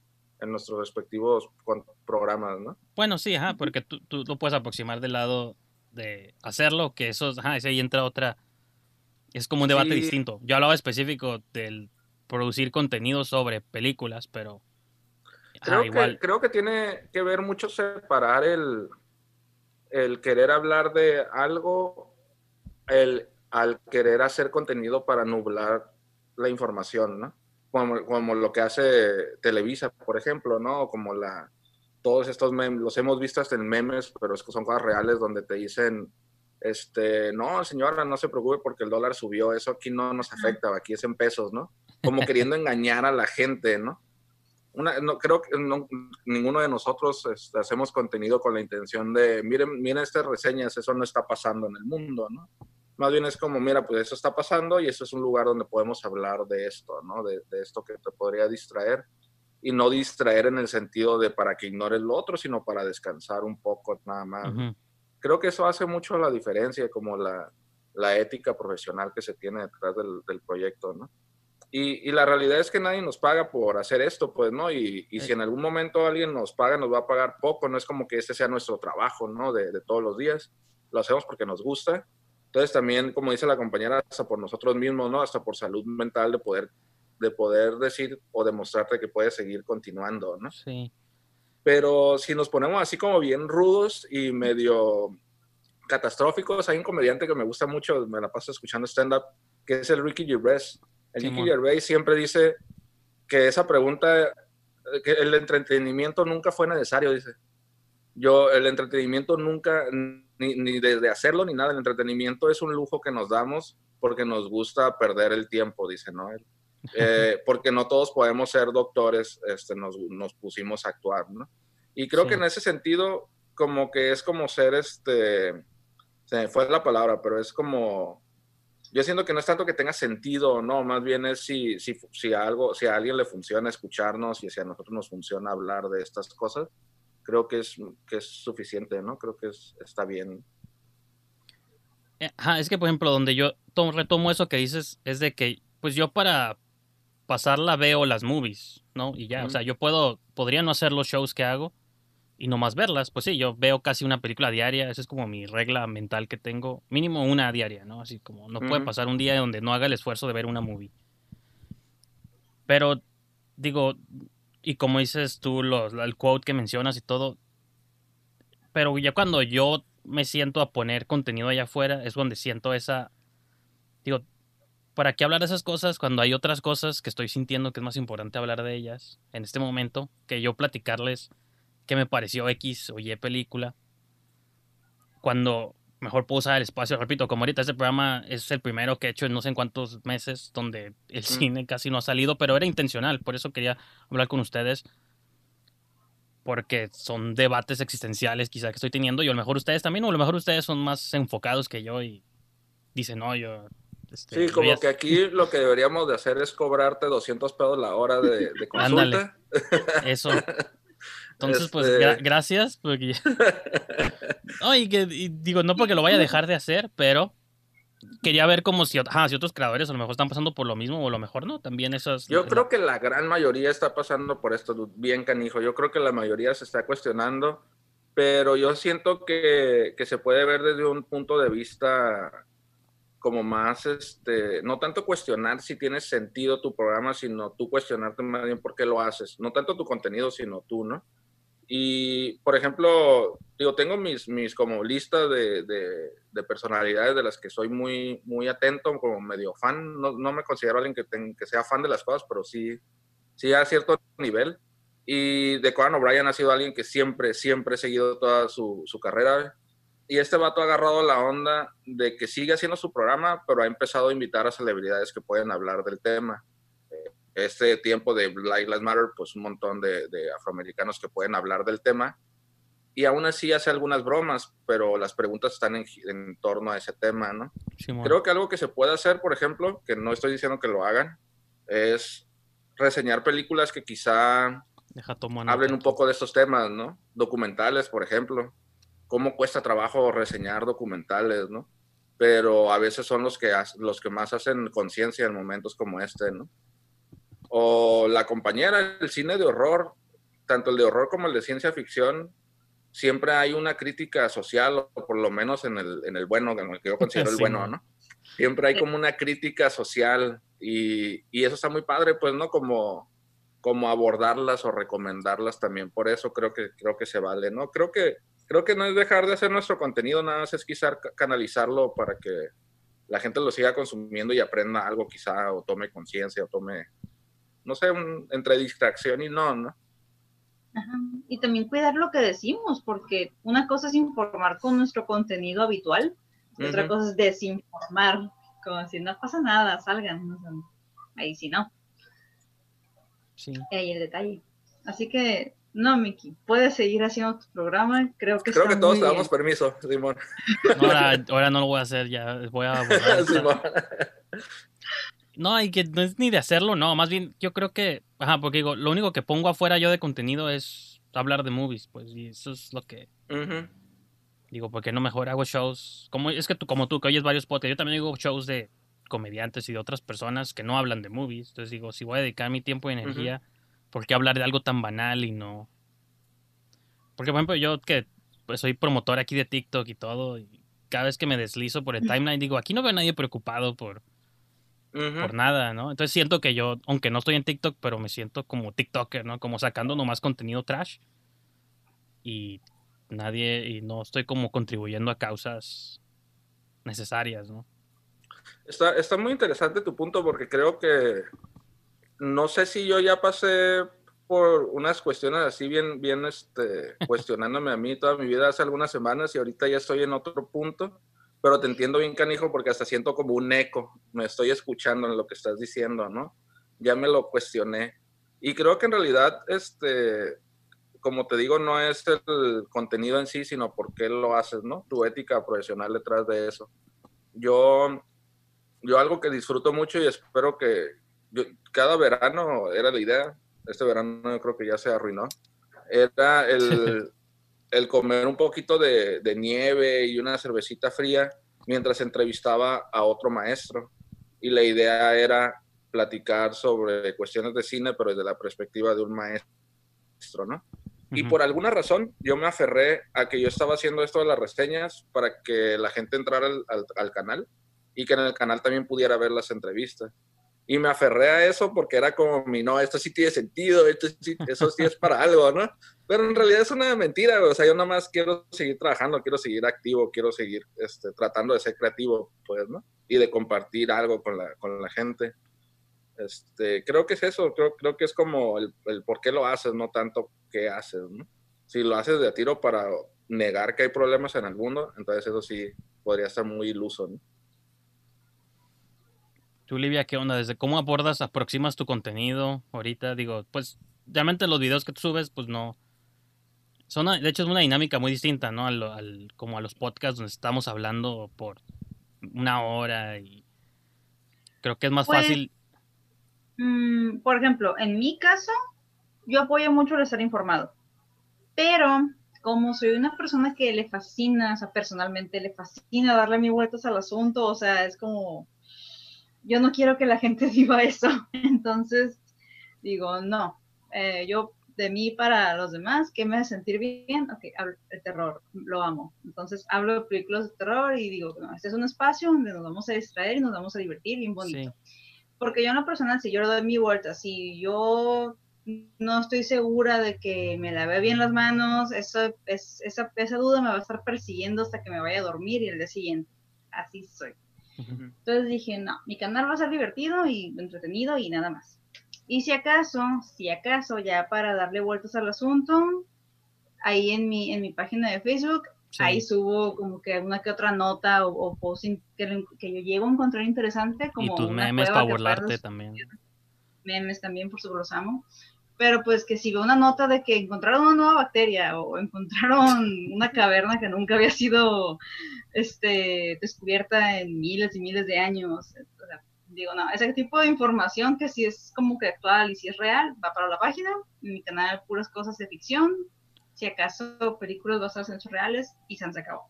en nuestros respectivos programas, ¿no? Bueno, sí, ajá, porque tú, tú lo puedes aproximar del lado de hacerlo, que eso, ajá, ese ahí entra otra, es como un debate sí. distinto. Yo hablaba específico del producir contenido sobre películas, pero... Creo, ah, igual. Que, creo que tiene que ver mucho separar el, el querer hablar de algo, el al querer hacer contenido para nublar la información, ¿no? Como, como lo que hace Televisa, por ejemplo, ¿no? Como la, todos estos memes, los hemos visto hasta en memes, pero es que son cosas reales donde te dicen, este, no, señora, no se preocupe porque el dólar subió, eso aquí no nos afecta, aquí es en pesos, ¿no? Como queriendo engañar a la gente, ¿no? Una, no, creo que no, ninguno de nosotros este, hacemos contenido con la intención de, miren, miren estas reseñas, eso no está pasando en el mundo, ¿no? Más bien es como, mira, pues eso está pasando y eso es un lugar donde podemos hablar de esto, ¿no? De, de esto que te podría distraer y no distraer en el sentido de para que ignores lo otro, sino para descansar un poco nada más. Uh -huh. Creo que eso hace mucho la diferencia, como la, la ética profesional que se tiene detrás del, del proyecto, ¿no? Y, y, la realidad es que nadie nos paga por hacer esto, pues, ¿no? Y, y, si en algún momento alguien nos paga, nos va a pagar poco, no es como que este sea nuestro trabajo, ¿no? De, de todos los días, lo hacemos porque nos gusta. Entonces también, como dice la compañera, hasta por nosotros mismos, ¿no? Hasta por salud mental de poder, de poder decir o demostrarte que puedes seguir continuando, ¿no? Sí. Pero si nos ponemos así como bien rudos y medio catastróficos, hay un comediante que me gusta mucho, me la paso escuchando stand-up, que es el Ricky Gervais. El Ricky Gervais siempre dice que esa pregunta, que el entretenimiento nunca fue necesario, dice. Yo, el entretenimiento nunca, ni, ni desde hacerlo ni nada, el entretenimiento es un lujo que nos damos porque nos gusta perder el tiempo, dice, ¿no? [laughs] Eh, porque no todos podemos ser doctores, este, nos, nos pusimos a actuar, ¿no? Y creo sí. que en ese sentido, como que es como ser, este, se me fue la palabra, pero es como, yo siento que no es tanto que tenga sentido, no, más bien es si, si, si, algo, si a alguien le funciona escucharnos y si a nosotros nos funciona hablar de estas cosas, creo que es, que es suficiente, ¿no? Creo que es, está bien. Ajá, es que, por ejemplo, donde yo tomo, retomo eso que dices, es de que, pues yo para pasarla veo las movies, ¿no? Y ya, uh -huh. o sea, yo puedo, podría no hacer los shows que hago y nomás verlas. Pues sí, yo veo casi una película diaria, esa es como mi regla mental que tengo, mínimo una diaria, ¿no? Así como no uh -huh. puede pasar un día donde no haga el esfuerzo de ver una movie. Pero, digo, y como dices tú, los, el quote que mencionas y todo, pero ya cuando yo me siento a poner contenido allá afuera, es donde siento esa, digo, ¿para qué hablar de esas cosas cuando hay otras cosas que estoy sintiendo que es más importante hablar de ellas en este momento que yo platicarles qué me pareció X o Y película? Cuando mejor puedo usar el espacio, repito, como ahorita este programa es el primero que he hecho en no sé en cuántos meses donde el mm. cine casi no ha salido, pero era intencional, por eso quería hablar con ustedes. porque son debates existenciales quizá que estoy teniendo y a lo mejor ustedes también, o a lo mejor ustedes son más enfocados que yo y dicen, no, yo... Este, sí, como que aquí [laughs] lo que deberíamos de hacer es cobrarte 200 pesos la hora de, de consulta. Eso. [laughs] Entonces, pues, este gracias. Porque... [laughs] que, digo, no porque lo vaya a dejar de hacer, pero quería ver como si, si otros creadores a lo mejor están pasando por lo mismo o a lo mejor no. También esas. Yo creo que la gran mayoría está pasando por esto, bien canijo. Yo creo que la mayoría se está cuestionando, pero yo siento que, que se puede ver desde un punto de vista como más, este, no tanto cuestionar si tiene sentido tu programa, sino tú cuestionarte más bien por qué lo haces. No tanto tu contenido, sino tú, ¿no? Y, por ejemplo, digo, tengo mis, mis como lista de, de, personalidades de las que soy muy, muy atento, como medio fan. No, no me considero alguien que, que sea fan de las cosas, pero sí, sí a cierto nivel. Y de Conan O'Brien ha sido alguien que siempre, siempre he seguido toda su, su carrera. Y este vato ha agarrado la onda de que sigue haciendo su programa, pero ha empezado a invitar a celebridades que pueden hablar del tema este tiempo de Black Lives Matter, pues un montón de, afroamericanos que pueden hablar del tema. Y aún así hace algunas bromas, pero las preguntas están en, torno a ese tema, ¿no? Creo que algo que se puede hacer, por ejemplo, que no estoy diciendo que lo hagan, es reseñar películas que quizá hablen un poco de estos temas, ¿no? Documentales, por ejemplo. Cómo cuesta trabajo reseñar documentales, ¿no? Pero a veces son los que, los que más hacen conciencia en momentos como este, ¿no? O La compañera, el cine de horror, tanto el de horror como el de ciencia ficción, siempre hay una crítica social, o por lo menos en el, en el bueno, en el que yo [laughs] considero el bueno, ¿no? Siempre hay como una crítica social y, y, eso está muy padre, pues, ¿no? Como, como abordarlas o recomendarlas también. Por eso creo que, creo que se vale, ¿no? Creo que, creo que no es dejar de hacer nuestro contenido, nada más es quizá canalizarlo para que la gente lo siga consumiendo y aprenda algo quizá o tome conciencia o tome no sé, entre distracción y no, ¿no? Ajá. Y también cuidar lo que decimos, porque una cosa es informar con nuestro contenido habitual, y otra cosa es desinformar, como si no pasa nada, salgan, ahí sí no. Sí. Ahí el detalle. Así que, no, Miki, puedes seguir haciendo tu programa, creo que Creo que todos te damos permiso, Simón. Ahora, ahora no lo voy a hacer, ya voy a [laughs] borrar. No, hay que no es ni de hacerlo, no, más bien yo creo que, ajá, porque digo, lo único que pongo afuera yo de contenido es hablar de movies, pues, y eso es lo que digo, porque no mejor hago shows, como es que tú como tú que oyes varios podcasts, yo también digo shows de comediantes y de otras personas que no hablan de movies, entonces digo, si voy a dedicar mi tiempo y energía, ¿por qué hablar de algo tan banal y no? Porque por ejemplo, yo que pues soy promotor aquí de TikTok y todo, y cada vez que me deslizo por el [laughs] timeline digo, aquí no veo a nadie preocupado por por nada, ¿no? Entonces siento que yo, aunque no estoy en TikTok, pero me siento como TikToker, ¿no? Como sacando nomás contenido trash. Y nadie, y no estoy como contribuyendo a causas necesarias, ¿no? Está, está muy interesante tu punto porque creo que no sé si yo ya pasé por unas cuestiones así bien, bien, este, cuestionándome a mí toda mi vida hace algunas semanas y ahorita ya estoy en otro punto pero te entiendo bien, canijo, porque hasta siento como un eco, me estoy escuchando en lo que estás diciendo, ¿no? Ya me lo cuestioné. Y creo que en realidad, este, como te digo, no es el contenido en sí, sino por qué lo haces, ¿no? Tu ética profesional detrás de eso. Yo, yo algo que disfruto mucho y espero que cada verano era la idea, este verano yo creo que ya se arruinó, era el, [laughs] el comer un poquito de, nieve y una cervecita fría mientras entrevistaba a otro maestro. Y la idea era platicar sobre cuestiones de cine, pero desde la perspectiva de un maestro, ¿no? Y por alguna razón yo me aferré a que yo estaba haciendo esto de las reseñas para que la gente entrara al canal y que en el canal también pudiera ver las entrevistas y me aferré a eso porque era como mi, no, esto sí tiene sentido, esto sí, eso sí es para [laughs] algo, ¿no? Pero en realidad es una mentira, o sea, yo nada más quiero seguir trabajando, quiero seguir activo, quiero seguir este, tratando de ser creativo, pues, ¿no? Y de compartir algo con la, con la gente. Este, creo que es eso, creo, creo que es como el, el por qué lo haces, no tanto qué haces, ¿no? Si lo haces de tiro para negar que hay problemas en el mundo, entonces eso sí podría ser muy iluso, ¿no? Tú, Olivia, ¿qué onda? ¿Desde cómo abordas, aproximas tu contenido ahorita? Digo, pues, realmente los videos que tú subes, pues no, Son, de hecho, es una dinámica muy distinta, ¿no? Al, al- como a los podcasts donde estamos hablando por una hora y creo que es más Pues, fácil. Mm, por ejemplo, en mi caso, yo apoyo mucho el estar informado, pero como soy una persona que le fascina, o sea, personalmente le fascina darle mis vueltas al asunto, o sea, es como, yo no quiero que la gente [laughs] viva eso, entonces digo, no, eh, yo de mí para los demás, ¿qué me hace sentir bien? Ok, hablo- el terror, lo amo. Entonces hablo de películas de terror y digo, no, este es un espacio donde nos vamos a distraer y nos vamos a divertir bien bonito Sí, porque yo en lo personal, si yo le doy mi vuelta, si yo no estoy segura de que me lavé bien las manos, eso, es, esa, esa duda me va a estar persiguiendo hasta que me vaya a dormir y el día siguiente. Así soy. Entonces dije, no, mi canal va a ser divertido y entretenido y nada más. Y si acaso, si acaso, ya para darle vueltas al asunto, ahí en mi, en mi página de Facebook, sí. ahí subo como que una que otra nota o, o post in- que, que yo llego a encontrar interesante, como y tus una memes para burlarte también. memes también, por supuesto los amo. Pero pues que si veo una nota de que encontraron una nueva bacteria o [laughs] encontraron una caverna que nunca había sido este, descubierta en miles y miles de años. o sea, digo, no, ese tipo de información que si es como que actual y si es real, va para la página. En mi canal puras cosas de ficción, si acaso películas basadas en hechos reales y se han sacado.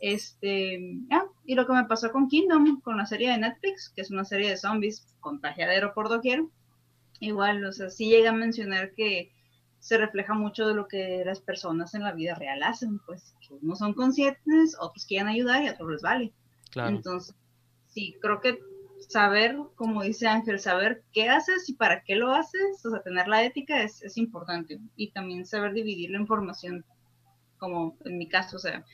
Este, ah, y lo que me pasó con Kingdom, con la serie de Netflix, que es una serie de zombies, contagiadero por doquier, igual, o sea, sí llega a mencionar que se refleja mucho de lo que las personas en la vida real hacen, pues unos son conscientes, otros quieren ayudar y a otros les vale. Claro. Entonces, sí, creo que saber, como dice Ángel, saber qué haces y para qué lo haces, o sea, tener la ética es, es importante. Y también saber dividir la información, como en mi caso, o sea,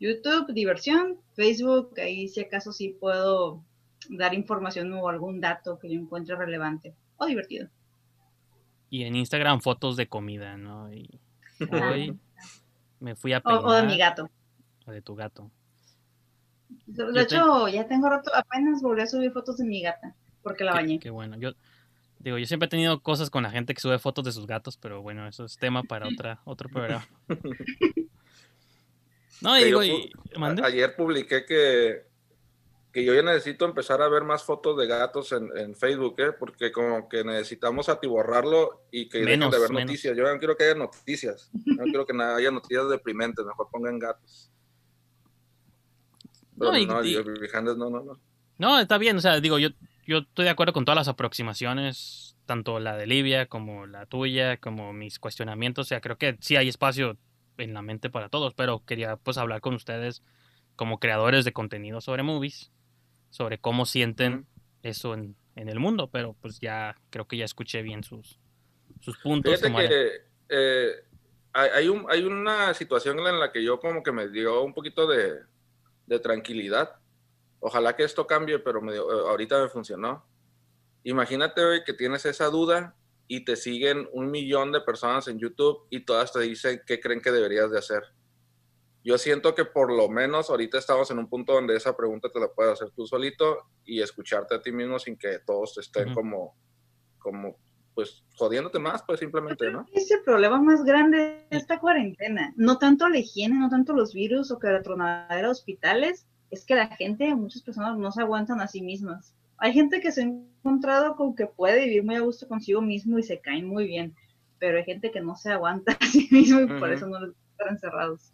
YouTube, diversión, Facebook, ahí si acaso sí puedo dar información o algún dato que yo encuentre relevante o divertido. Y en Instagram fotos de comida, ¿no? Y hoy me fui a O, peinar. o de mi gato. o de tu gato. De Yo hecho, ya tengo rato, apenas volví a subir fotos de mi gata, porque la Qué- bañé. Qué, bueno. Yo digo, yo siempre he tenido cosas con la gente que sube fotos de sus gatos, pero bueno, eso es tema para [laughs] otra, otro programa. [laughs] No, y digo, yo y, Ayer publiqué que, que yo ya necesito empezar a ver más fotos de gatos en, en Facebook, ¿eh? porque como que necesitamos atiborrarlo y que dejen Menos, de ver menos. noticias. Yo no quiero que haya noticias, no quiero que nada- haya noticias deprimentes, mejor pongan gatos. Pero No, y- no, no, no, no. No, está bien, o sea, digo, yo, yo estoy de acuerdo con todas las aproximaciones, tanto la de Livia como la tuya, como mis cuestionamientos, o sea, creo que sí hay espacio en la mente para todos, pero quería pues hablar con ustedes como creadores de contenido sobre movies, sobre cómo sienten eso en, en el mundo, pero pues ya creo que ya escuché bien sus, sus puntos. Fíjate que eh, hay, hay un, hay una situación en la que yo como que me dio un poquito de, de tranquilidad. Ojalá que esto cambie, pero me eh, ahorita me funcionó. Imagínate güey, que tienes esa duda y te siguen un millón de personas en YouTube y todas te dicen qué creen que deberías de hacer. Yo siento que por lo menos ahorita estamos en un punto donde esa pregunta te la puedes hacer tú solito y escucharte a ti mismo sin que todos te estén como, como, pues, jodiéndote más, pues simplemente, ¿no? Es el problema más grande de esta cuarentena. No tanto la higiene, no tanto los virus o que la tronadera de hospitales, es que la gente, muchas personas no se aguantan a sí mismas. Hay gente que se ha encontrado con que puede vivir muy a gusto consigo mismo y se caen muy bien, pero hay gente que no se aguanta a sí mismo y por Ujú. eso no les estar encerrados.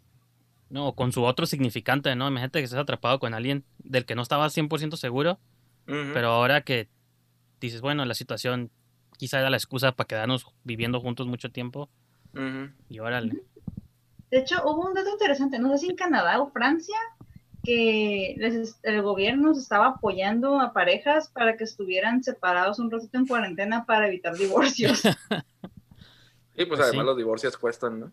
No, con su otro significante, ¿no? Imagínate que estás atrapado con alguien del que no estabas 100% seguro, Ujú. pero ahora que dices, bueno, la situación quizá era la excusa para quedarnos viviendo juntos mucho tiempo, y órale. De hecho, hubo un dato interesante, no sé si en Canadá o Francia, que les- el gobierno se estaba apoyando a parejas para que estuvieran separados un ratito en cuarentena para evitar divorcios. [laughs] Y pues Pues además sí. los divorcios cuestan, ¿no?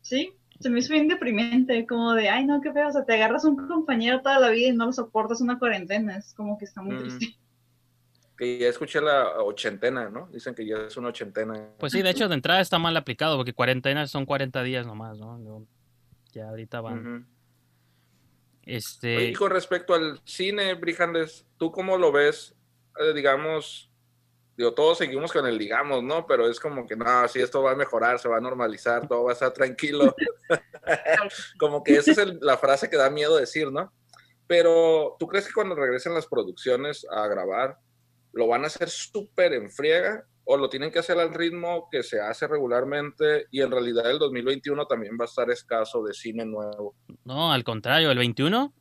Sí, se me hizo bien deprimente, como de, ay, no, qué feo, o sea, te agarras un compañero toda la vida y no lo soportas una cuarentena, es como que está muy Mm. triste. Que ya escuché la ochentena, ¿no? Dicen que ya es una ochentena. Pues sí, de hecho, de entrada está mal aplicado, porque cuarentenas son 40 días nomás, ¿no? Ya ahorita van. Este. Oye, y con respecto al cine, Brijandes, ¿tú cómo lo ves? Eh, digamos, digo, todos seguimos con el digamos, ¿no? Pero es como que, no, sí, esto va a mejorar, se va a normalizar, todo va a estar tranquilo. [laughs] como que esa es la frase que da miedo decir, ¿no? Pero, ¿tú crees que cuando regresen las producciones a grabar, lo van a hacer súper en friega o lo tienen que hacer al ritmo que se hace regularmente y en realidad el 2021 también va a estar escaso de cine nuevo? No, al contrario, el 21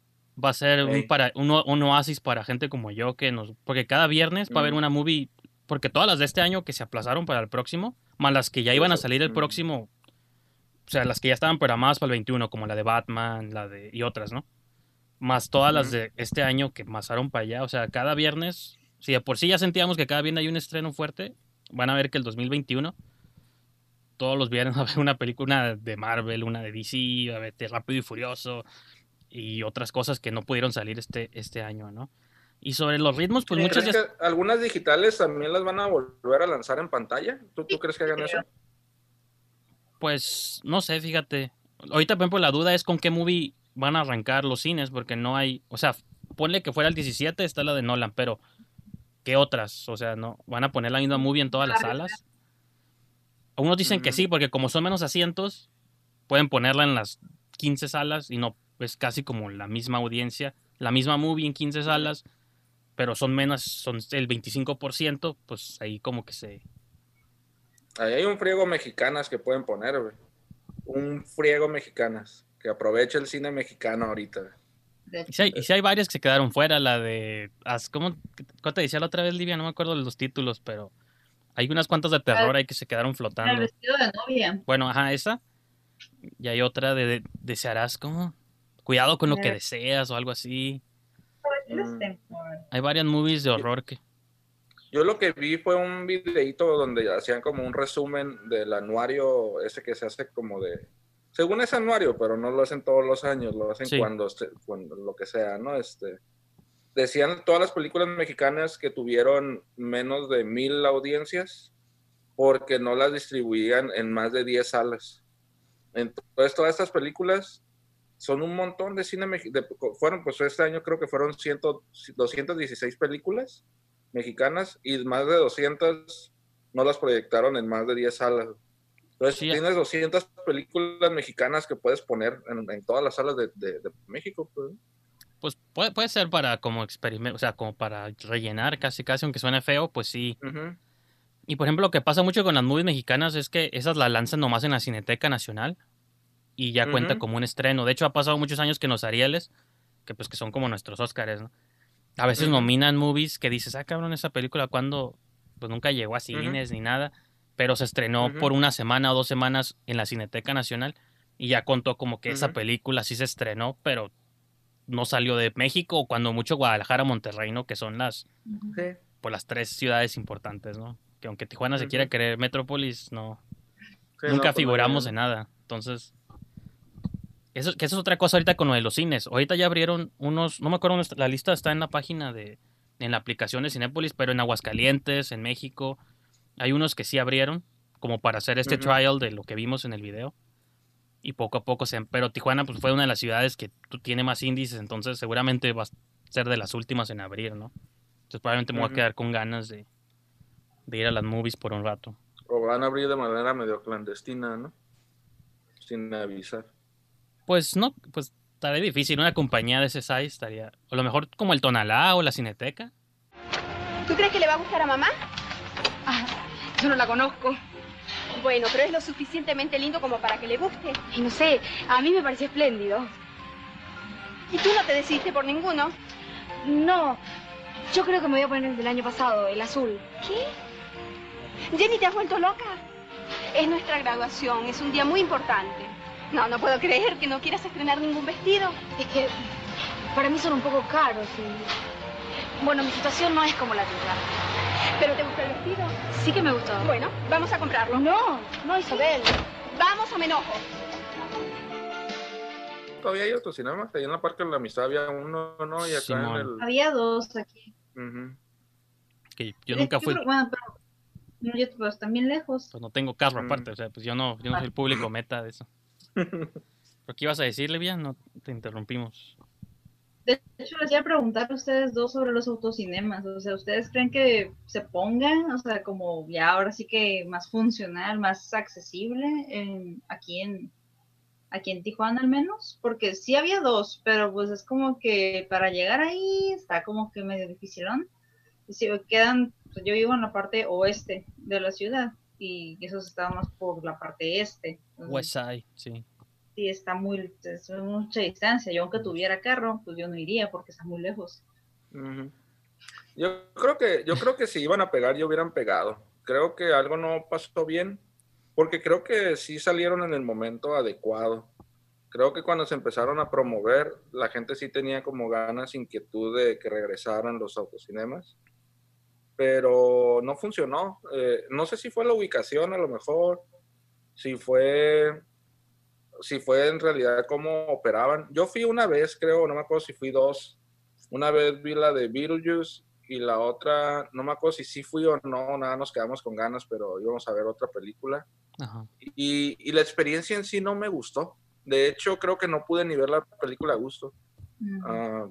va a ser un, para, un, oasis para gente como yo que nos... Porque cada viernes va a haber una movie, porque todas las de este año que se aplazaron para el próximo, más las que ya iban a salir el próximo, o sea, las que ya estaban programadas para el 21, como la de Batman, la de... y otras, ¿no? Más todas las de este año que pasaron para allá, o sea, cada viernes, si de por sí ya sentíamos que cada viernes hay un estreno fuerte, van a ver que el 2021 todos los viernes [laughs] va a haber una película de Marvel, una de DC, va a haber Rápido y Furioso y otras cosas que no pudieron salir este, este año, ¿no? Y sobre los ritmos, pues muchas... Que algunas digitales también las van a volver a lanzar en pantalla? ¿Tú, ¿Tú, crees que hagan eso? Pues no sé, fíjate. Ahorita, por ejemplo, la duda es con qué movie van a arrancar los cines, porque no hay... O sea, ponle que fuera el 17, está la de Nolan, pero ¿qué otras? O sea, ¿no? ¿Van a poner la misma movie en todas las salas? Algunos dicen que sí, porque como son menos asientos, pueden ponerla en las 15 salas y no es casi como la misma audiencia, la misma movie en 15 salas, pero son menos, son el 25%, pues ahí como que se... Ahí hay un friego mexicanas que pueden poner, güey. Un friego mexicanas, que aproveche el cine mexicano ahorita. Y si, hay, y si hay varias que se quedaron fuera, la de... ¿Cómo, ¿Cómo, te decía la otra vez, Livia? No me acuerdo de los títulos, pero hay unas cuantas de terror ahí que se quedaron flotando. El vestido de novia. Bueno, ajá, esa. Y hay otra de, Desearás, ¿cómo? Cuidado con lo que deseas o algo así. Mm. Hay varias movies de horror que... Yo lo que vi fue un videito donde hacían como un resumen del anuario ese que se hace como de según ese anuario, pero no lo hacen todos los años, lo hacen cuando, cuando, lo que sea, ¿no? Este, decían todas las películas mexicanas que tuvieron menos de mil audiencias porque no las distribuían en más de 10 salas. Entonces, todas estas películas son un montón de cine mexicano. Fueron, pues este año creo que fueron 100, 216 películas mexicanas y más de 200 no las proyectaron en más de 10 salas. Entonces tienes 200 películas mexicanas que puedes poner en, todas las salas de, México. Pues, pues puede, puede, ser para como experimento, o sea, como para rellenar casi casi, aunque suene feo, pues sí. Y por ejemplo, lo que pasa mucho con las movies mexicanas es que esas las lanzan nomás en la Cineteca Nacional y ya cuenta como un estreno. De hecho, ha pasado muchos años que en los Arieles, que pues que son como nuestros Óscares, ¿no? A veces nominan movies que dices, ah, cabrón, esa película cuando pues nunca llegó a cines ni nada pero se estrenó por una semana o dos semanas en la Cineteca Nacional y ya contó como que esa película sí se estrenó, pero no salió de México o cuando mucho Guadalajara, Monterrey, ¿no? Que son las, pues, las tres ciudades importantes, ¿no? Que aunque Tijuana se quiera creer Metrópolis, no. nunca pues, figuramos en nada. Entonces, eso, que eso es otra cosa ahorita con lo de los cines. Ahorita ya abrieron unos, no me acuerdo, la lista está en la página de, en la aplicación de Cinépolis, pero en Aguascalientes, en México, hay unos que sí abrieron, como para hacer este trial de lo que vimos en el video. Y poco a poco se... Pero Tijuana pues, fue una de las ciudades que tiene más índices, entonces seguramente va a ser de las últimas en abrir, ¿no? Entonces probablemente me voy a quedar con ganas de, de ir a las movies por un rato. O van a abrir de manera medio clandestina, ¿no? Sin avisar. Pues no, pues estaría difícil. Una compañía de ese size estaría. O a lo mejor como el Tonalá o la Cineteca. ¿Tú crees que le va a gustar a mamá? Ah, yo no la conozco. Bueno, pero es lo suficientemente lindo como para que le guste. Y no sé, a mí me parece espléndido. ¿Y tú no te decidiste por ninguno? No, yo creo que me voy a poner el del año pasado, el azul. ¿Qué? Jenny, ¿te has vuelto loca? Es nuestra graduación, es un día muy importante. No, no puedo creer que no quieras estrenar ningún vestido. Es que para mí son un poco caros y... Bueno, mi situación no es como la tuya. ¿Pero te gusta el vestido? Sí que me gustó. Bueno, vamos a comprarlo. No, no, Isabel. Vamos o me enojo. Todavía hay otros cinemas. Ahí en la Parque de la Amistad había uno, ¿no? Y acá en el... Había dos aquí. Que yo nunca fui. Bueno, pero... No, yo pues, también lejos. Pues no tengo carro mm. aparte, o sea, pues yo no, yo no soy el público meta de eso. [laughs] ¿Pero qué ibas a decir, Livia? No te interrumpimos. De hecho, les iba a preguntar a ustedes dos sobre los autocinemas. O sea, ¿ustedes creen que se pongan, o sea, como ya ahora sí que más funcional, más accesible en, aquí en aquí en Tijuana al menos? Porque sí había dos, pero pues es como que para llegar ahí está como que medio difícil. Si quedan, pues yo vivo en la parte oeste de la ciudad y esos estaban más por la parte este. Side, sí sí está muy, es mucha distancia. Yo aunque tuviera carro, pues yo no iría porque está muy lejos. Yo creo que, yo creo que si iban a pegar, ya hubieran pegado. Creo que algo no pasó bien, porque creo que sí salieron en el momento adecuado. Creo que cuando se empezaron a promover, la gente sí tenía como ganas, inquietud de que regresaran los autocinemas, pero no funcionó. Eh, no sé si fue la ubicación a lo mejor, si fue si fue en realidad cómo operaban. Yo fui una vez, creo, no me acuerdo si fui dos. Una vez vi la de Beetlejuice y la otra, no me acuerdo si sí fui o no, nada, nos quedamos con ganas, pero íbamos a ver otra película. Y, la experiencia en sí no me gustó. De hecho, creo que no pude ni ver la película a gusto. Ah,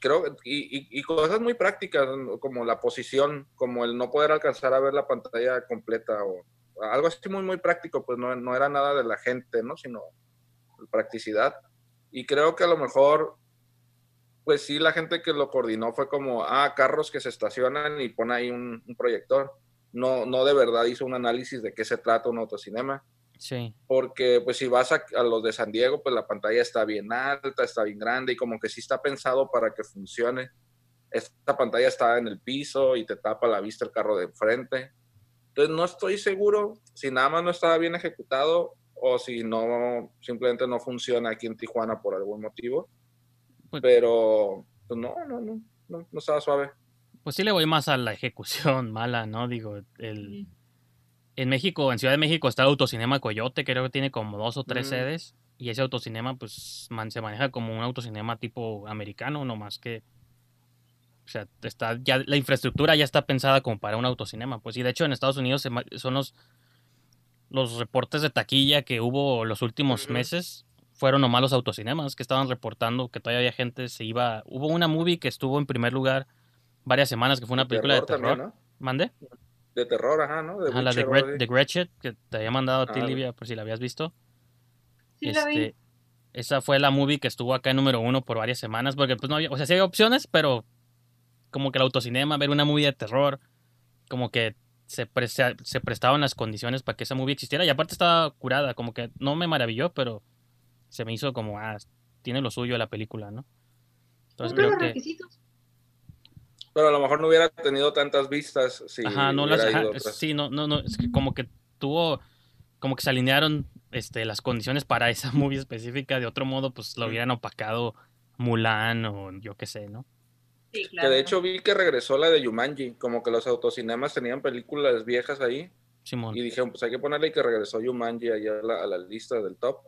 creo, y, y, cosas muy prácticas, como la posición, como el no poder alcanzar a ver la pantalla completa o algo así muy, muy práctico, pues no, no era nada de la gente, ¿no? Sino practicidad. Y creo que a lo mejor, pues sí, la gente que lo coordinó fue como, ah, carros que se estacionan y pone ahí un, proyector. No, no de verdad hizo un análisis de qué se trata un autocinema. Sí. Porque pues si vas a, a, los de San Diego, pues la pantalla está bien alta, está bien grande y como que sí está pensado para que funcione. Esta pantalla está en el piso y te tapa la vista el carro de enfrente. Entonces no estoy seguro si nada más no estaba bien ejecutado o si no, simplemente no funciona aquí en Tijuana por algún motivo. Pues Pero pues no, no, no, no, no estaba suave. Pues sí le voy más a la ejecución [laughs] mala, ¿no? Digo, el... En México, en Ciudad de México está el Autocinema Coyote, creo que tiene como dos o tres sedes. Y ese autocinema, pues, se maneja como un autocinema tipo americano, no más que o sea, está ya la infraestructura ya está pensada como para un autocinema. Pues y de hecho en Estados Unidos son los, los reportes de taquilla que hubo los últimos meses fueron nomás los autocinemas que estaban reportando que todavía había gente se iba. Hubo una movie que estuvo en primer lugar varias semanas que fue una película de terror. ¿Mande? De terror, ajá, ¿no? De la de, Gretchen, que te había mandado a ti, ah, Livia, por si la habías visto. Sí, la vi. Este, esa fue la movie que estuvo acá en número uno por varias semanas, porque pues no había, o sea, sí había opciones, pero como que el autocinema, ver una movie de terror, como que se, se prestaban las condiciones para que esa movie existiera. Y aparte estaba curada, como que no me maravilló, pero se me hizo como, ah, tiene lo suyo la película, ¿no? Entonces creo que... Requisitos? Pero a lo mejor no hubiera tenido tantas vistas si Ajá, no las, sí, no, no, no, es que como que tuvo, como que se alinearon este, las condiciones para esa [laughs] movie específica, de otro modo, pues lo hubieran opacado Mulan o yo qué sé, ¿no? Que de hecho vi que regresó la de Yumanji, como que los autocinemas tenían películas viejas ahí. Y dijeron, pues hay que ponerle que regresó Yumanji allá a la, lista del top.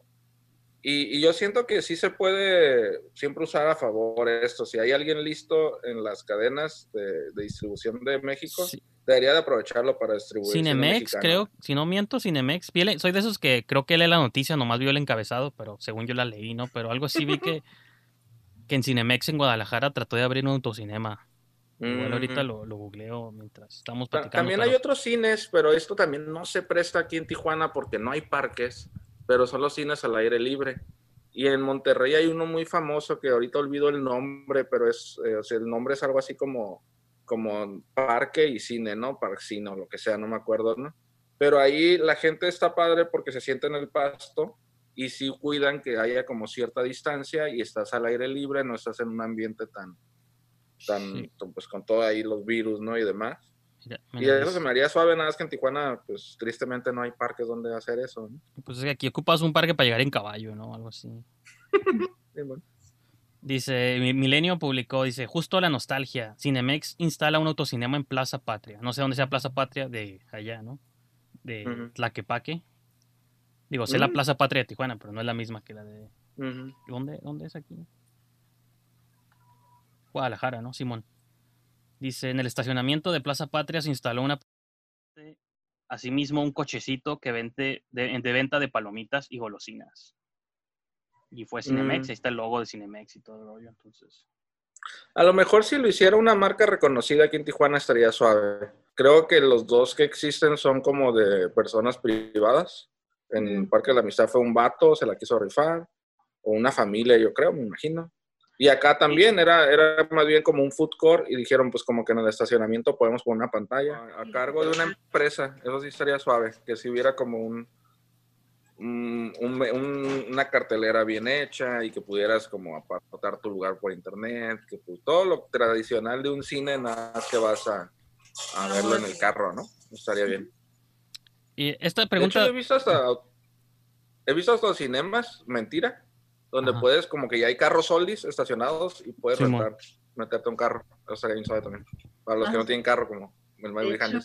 Y, yo siento que sí se puede siempre usar a favor esto. Si hay alguien listo en las cadenas de, distribución de México, debería de aprovecharlo para distribuir. Cinemex, creo, si no miento, Cinemex. Soy de esos que creo que lee la noticia, nomás vio el encabezado, pero según yo la leí, ¿no? Pero algo así vi que [laughs] que en Cinemex en Guadalajara trató de abrir un autocinema. Igual ahorita lo, lo, googleo mientras estamos platicando. También hay otros cines, pero esto también no se presta aquí en Tijuana porque no hay parques, pero son los cines al aire libre. Y en Monterrey hay uno muy famoso que ahorita olvido el nombre, pero es, eh, o sea, el nombre es algo así como, como parque y cine, ¿no? Parque o lo que sea, no me acuerdo, ¿no? Pero ahí la gente está padre porque se siente en el pasto y sí cuidan que haya como cierta distancia y estás al aire libre, no estás en un ambiente tan, tan pues con todo ahí los virus, ¿no? Y demás. y eso se me haría suave, nada más que en Tijuana, pues tristemente no hay parques donde hacer eso. ¿no? Pues es que aquí ocupas un parque para llegar en caballo, ¿no? Algo así. [laughs] Dice, Milenio publicó, dice, justo la nostalgia, Cinemex instala un autocinema en Plaza Patria. No sé dónde sea Plaza Patria, de allá, ¿no? De Tlaquepaque. Digo, sé la mm. Plaza Patria de Tijuana, pero no es la misma que la de... ¿Dónde, ¿Dónde es aquí? Guadalajara, ¿no? Simón. Dice, en el estacionamiento de Plaza Patria se instaló una... Asimismo, un cochecito que vende de, venta de palomitas y golosinas. Y fue Cinemex, mm. ahí está el logo de Cinemex y todo el rollo, entonces... A lo mejor si lo hiciera una marca reconocida aquí en Tijuana estaría suave. Creo que los dos que existen son como de personas privadas. En Parque de la Amistad fue un vato, se la quiso rifar, o una familia, yo creo, me imagino. Y acá también era, era más bien como un food court y dijeron, pues como que en el estacionamiento podemos poner una pantalla a cargo de una empresa. Eso sí estaría suave, que si hubiera como un, un- un- una cartelera bien hecha y que pudieras como apartar tu lugar por internet, que pues, todo lo tradicional de un cine, nada más que vas a, a verlo en el carro, ¿no? Estaría bien. Y esta De hecho, pregunta, yo he visto hasta, he visto hasta cinemas, mentira, donde Ajá. puedes, como que ya hay carros solis estacionados y puedes rentar, meterte un carro. Eso estaría bien suave también. Para los que Ah. no tienen carro, como el hecho, Hannes.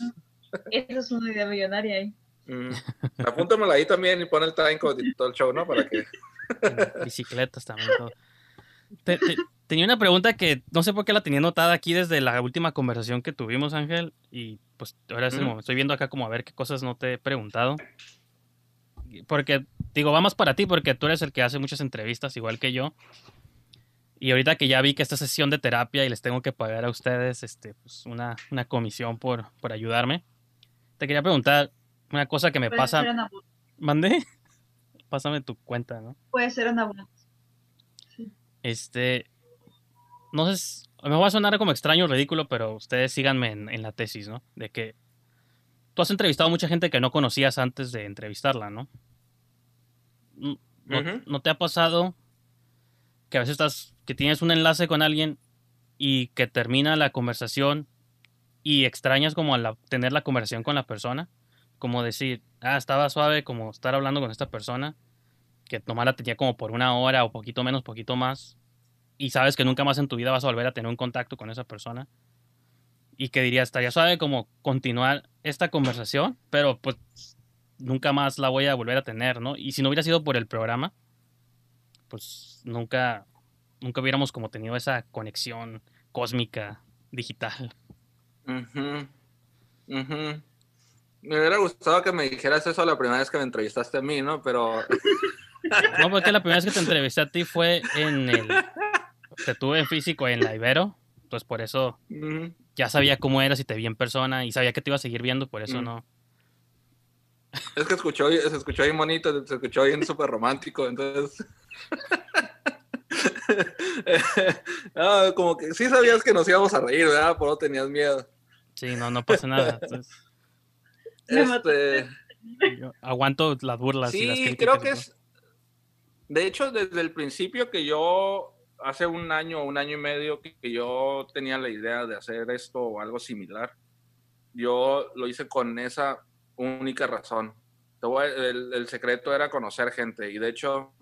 Esa es una idea millonaria ahí. Mm. [laughs] Apúntamela ahí también y pon el time code y todo el show, ¿no? Para que. [laughs] bicicletas también. todo. Te- te- tenía una pregunta que no sé por qué la tenía anotada aquí desde la última conversación que tuvimos, Ángel, y pues ahora es el momento. Estoy viendo acá como a ver qué cosas no te he preguntado. Porque, digo, va más para ti porque tú eres el que hace muchas entrevistas, igual que yo. Y ahorita que ya vi que esta sesión de terapia y les tengo que pagar a ustedes este, pues, una, una comisión por, por ayudarme, te quería preguntar una cosa que me Puede pasa. ¿Mandé? Pásame tu cuenta, ¿no? Puede ser en abono. Este, no sé, mejor va a sonar como extraño o ridículo, pero ustedes síganme en, en la tesis, ¿no? De que tú has entrevistado a mucha gente que no conocías antes de entrevistarla, ¿no? Mm, ¿No, no te ha pasado que a veces estás, que tienes un enlace con alguien y que termina la conversación y extrañas como a la- tener la conversación con la persona? Como decir, ah, estaba suave como estar hablando con esta persona que nomás la tenía como por una hora o poquito menos, poquito más, y sabes que nunca más en tu vida vas a volver a tener un contacto con esa persona, y que dirías, estaría suave como continuar esta conversación, pero pues nunca más la voy a volver a tener, ¿no? Y si no hubiera sido por el programa, pues nunca, nunca hubiéramos como tenido esa conexión cósmica digital. Ujú. Ujú. Me hubiera gustado que me dijeras eso la primera vez que me entrevistaste a mí, ¿no? Pero. [laughs] No, porque la primera vez que te entrevisté a ti fue en el... Te tuve en físico en la Ibero, pues por eso ya sabía cómo eras y te vi en persona y sabía que te iba a seguir viendo, por eso Mm. no. Es que escuchó, se escuchó bien bonito, se escuchó bien súper romántico, entonces. no, [laughs] como que sí sabías que nos íbamos a reír, ¿verdad? Por eso tenías miedo. Sí, no, no pasa nada. [laughs] Entonces. Este, yo aguanto las burlas y las sí, creo que es. De hecho, desde el principio que yo, hace un año o un año y medio, que, yo tenía la idea de hacer esto o algo similar, yo lo hice con esa única razón. El, el secreto era conocer gente y de hecho,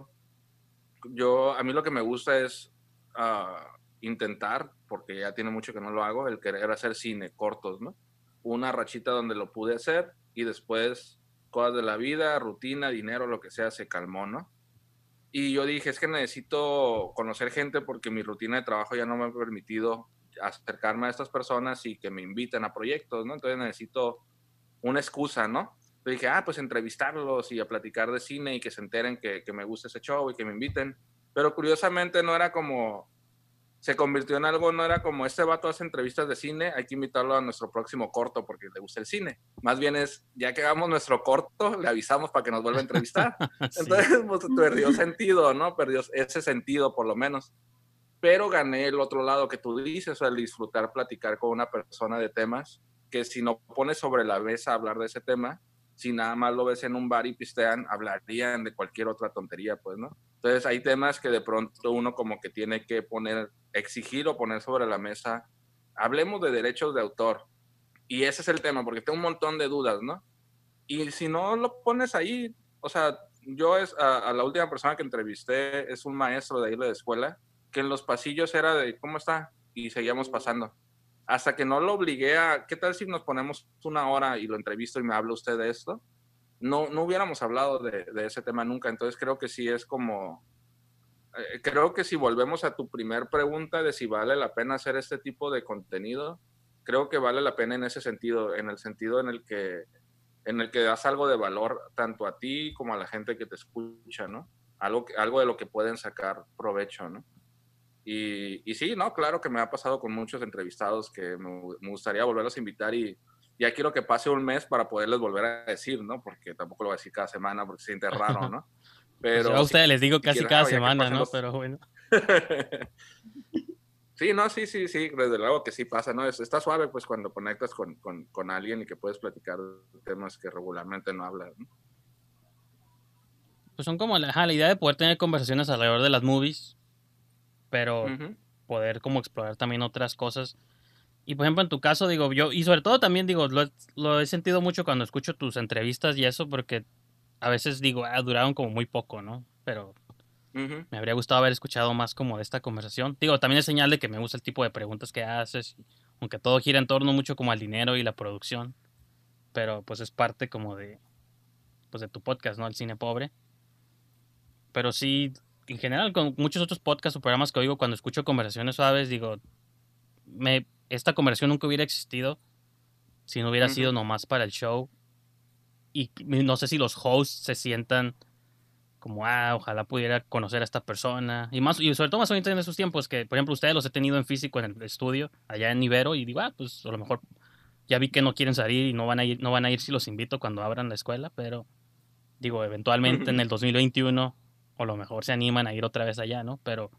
yo, a mí lo que me gusta es ah, intentar, porque ya tiene mucho que no lo hago, el querer hacer cine cortos, ¿no? Una rachita donde lo pude hacer y después cosas de la vida, rutina, dinero, lo que sea, se calmó, ¿no? Y yo dije, es que necesito conocer gente porque mi rutina de trabajo ya no me ha permitido acercarme a estas personas y que me inviten a proyectos, ¿no? Entonces necesito una excusa, ¿no? Yo dije, ah, pues entrevistarlos y a platicar de cine y que se enteren que, que me gusta ese show y que me inviten. Pero curiosamente no era como, se convirtió en algo, no era como, este vato hace entrevistas de cine, hay que invitarlo a nuestro próximo corto porque le gusta el cine. Más bien es, ya que hagamos nuestro corto, le avisamos para que nos vuelva a entrevistar. [laughs] Sí. Entonces, pues, perdió sentido, ¿no? Perdió ese sentido, por lo menos. Pero gané el otro lado que tú dices, el disfrutar platicar con una persona de temas que si no pones sobre la mesa hablar de ese tema, si nada más lo ves en un bar y pistean, hablarían de cualquier otra tontería, pues, ¿no? Entonces hay temas que de pronto uno como que tiene que poner, exigir o poner sobre la mesa. Hablemos de derechos de autor. Y ese es el tema, porque tengo un montón de dudas, ¿no? Y si no lo pones ahí, o sea, yo es a, la última persona que entrevisté es un maestro de ahí de la escuela, que en los pasillos era de, ¿cómo está? Y seguíamos pasando. Hasta que no lo obligué a, ¿qué tal si nos ponemos una hora y lo entrevisto y me habla usted de esto? No, no hubiéramos hablado de, ese tema nunca. Entonces creo que sí es como, eh, creo que si volvemos a tu primer pregunta de si vale la pena hacer este tipo de contenido, creo que vale la pena en ese sentido, en el sentido en el que en el que das algo de valor tanto a ti como a la gente que te escucha, ¿no? Algo, algo de lo que pueden sacar provecho, ¿no? Y, y, sí, no, claro que me ha pasado con muchos entrevistados que me, me, gustaría volverlos a invitar y ya quiero que pase un mes para poderles volver a decir, ¿no? Porque tampoco lo voy a decir cada semana porque se siente raro, ¿no? [laughs] Pero pues a ustedes les digo casi cada semana, ¿no? Pero bueno. [laughs] sí, no, sí, sí, sí, desde luego que sí pasa, ¿no? está suave pues cuando conectas con, con, con, alguien y que puedes platicar temas que regularmente no hablas, ¿no? Pues son como la, la idea de poder tener conversaciones alrededor de las movies, pero poder como explorar también otras cosas. Y por ejemplo, en tu caso, digo, yo, y sobre todo también digo, lo, lo he sentido mucho cuando escucho tus entrevistas y eso, porque a veces digo, ah, duraron como muy poco, ¿no? Pero me habría gustado haber escuchado más como de esta conversación. Digo, también es señal de que me gusta el tipo de preguntas que haces, aunque todo gira en torno mucho como al dinero y la producción, pero pues es parte como de, pues de tu podcast, ¿no? El cine pobre. Pero sí, en general, con muchos otros podcasts o programas que oigo, cuando escucho conversaciones suaves, digo, me, esta conversación nunca hubiera existido si no hubiera sido nomás para el show. Y no sé si los hosts se sientan como, ah, ojalá pudiera conocer a esta persona. Y más y sobre todo más ahorita en esos tiempos que, por ejemplo, ustedes los he tenido en físico en el estudio, allá en Ibero, y digo, ah, pues a lo mejor ya vi que no quieren salir y no van a ir, no van a ir si los invito cuando abran la escuela, pero digo, eventualmente en el 2021 o lo mejor se animan a ir otra vez allá, ¿no? Pero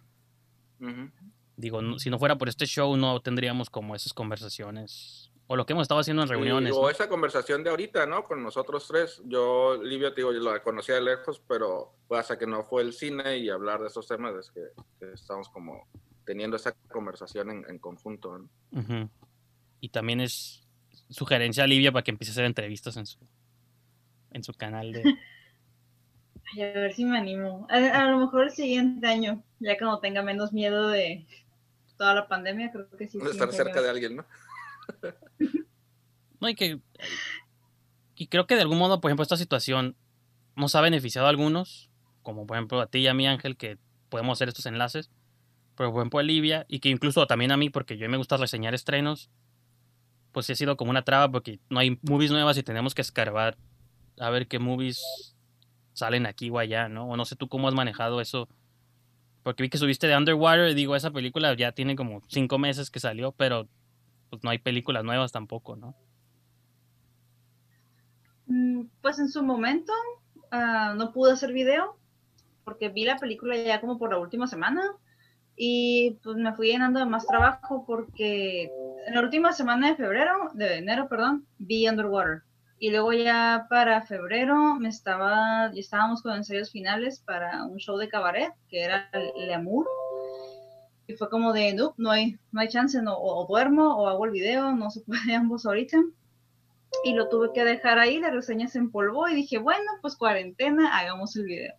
digo, si no fuera por este show no tendríamos como esas conversaciones o lo que hemos estado haciendo en reuniones. o esa conversación de ahorita, ¿no? Con nosotros tres. Yo, Livia, te digo, yo la conocía de lejos, pero hasta que no fue el cine y hablar de esos temas es que, estamos como teniendo esa conversación en, conjunto, ¿no? Y también es sugerencia a Livia para que empiece a hacer entrevistas en su, en su canal de... a ver si me animo. A, lo mejor el siguiente año, ya cuando tenga menos miedo de toda la pandemia, creo que sí. Estar cerca de alguien, ¿no? [laughs] no, y que. Y creo que de algún modo, por ejemplo, esta situación nos ha beneficiado a algunos, como por ejemplo a ti y a mí, Ángel, que podemos hacer estos enlaces. Pero por ejemplo a Livia, y que incluso también a mí, porque yo me gusta reseñar estrenos, pues sí ha sido como una traba porque no hay movies nuevas y tenemos que escarbar a ver qué movies salen aquí o allá, ¿no? O no sé tú cómo has manejado eso. Porque vi que subiste de Underwater y digo, esa película ya tiene como cinco meses que salió, pero pues no hay películas nuevas tampoco, ¿no? Mm, pues en su momento ah, no pude hacer video porque vi la película ya como por la última semana y pues me fui llenando de más trabajo porque en la última semana de febrero, de enero, perdón, vi Underwater. Y luego ya para febrero me estaba, estábamos con ensayos finales para un show de cabaret que era el Amour y fue como de, no, no hay, no hay chance, no, o, duermo o hago el video, no se puede [laughs] ambos ahorita. Y lo tuve que dejar ahí, la reseña se empolvó y dije, bueno, pues cuarentena, hagamos el video.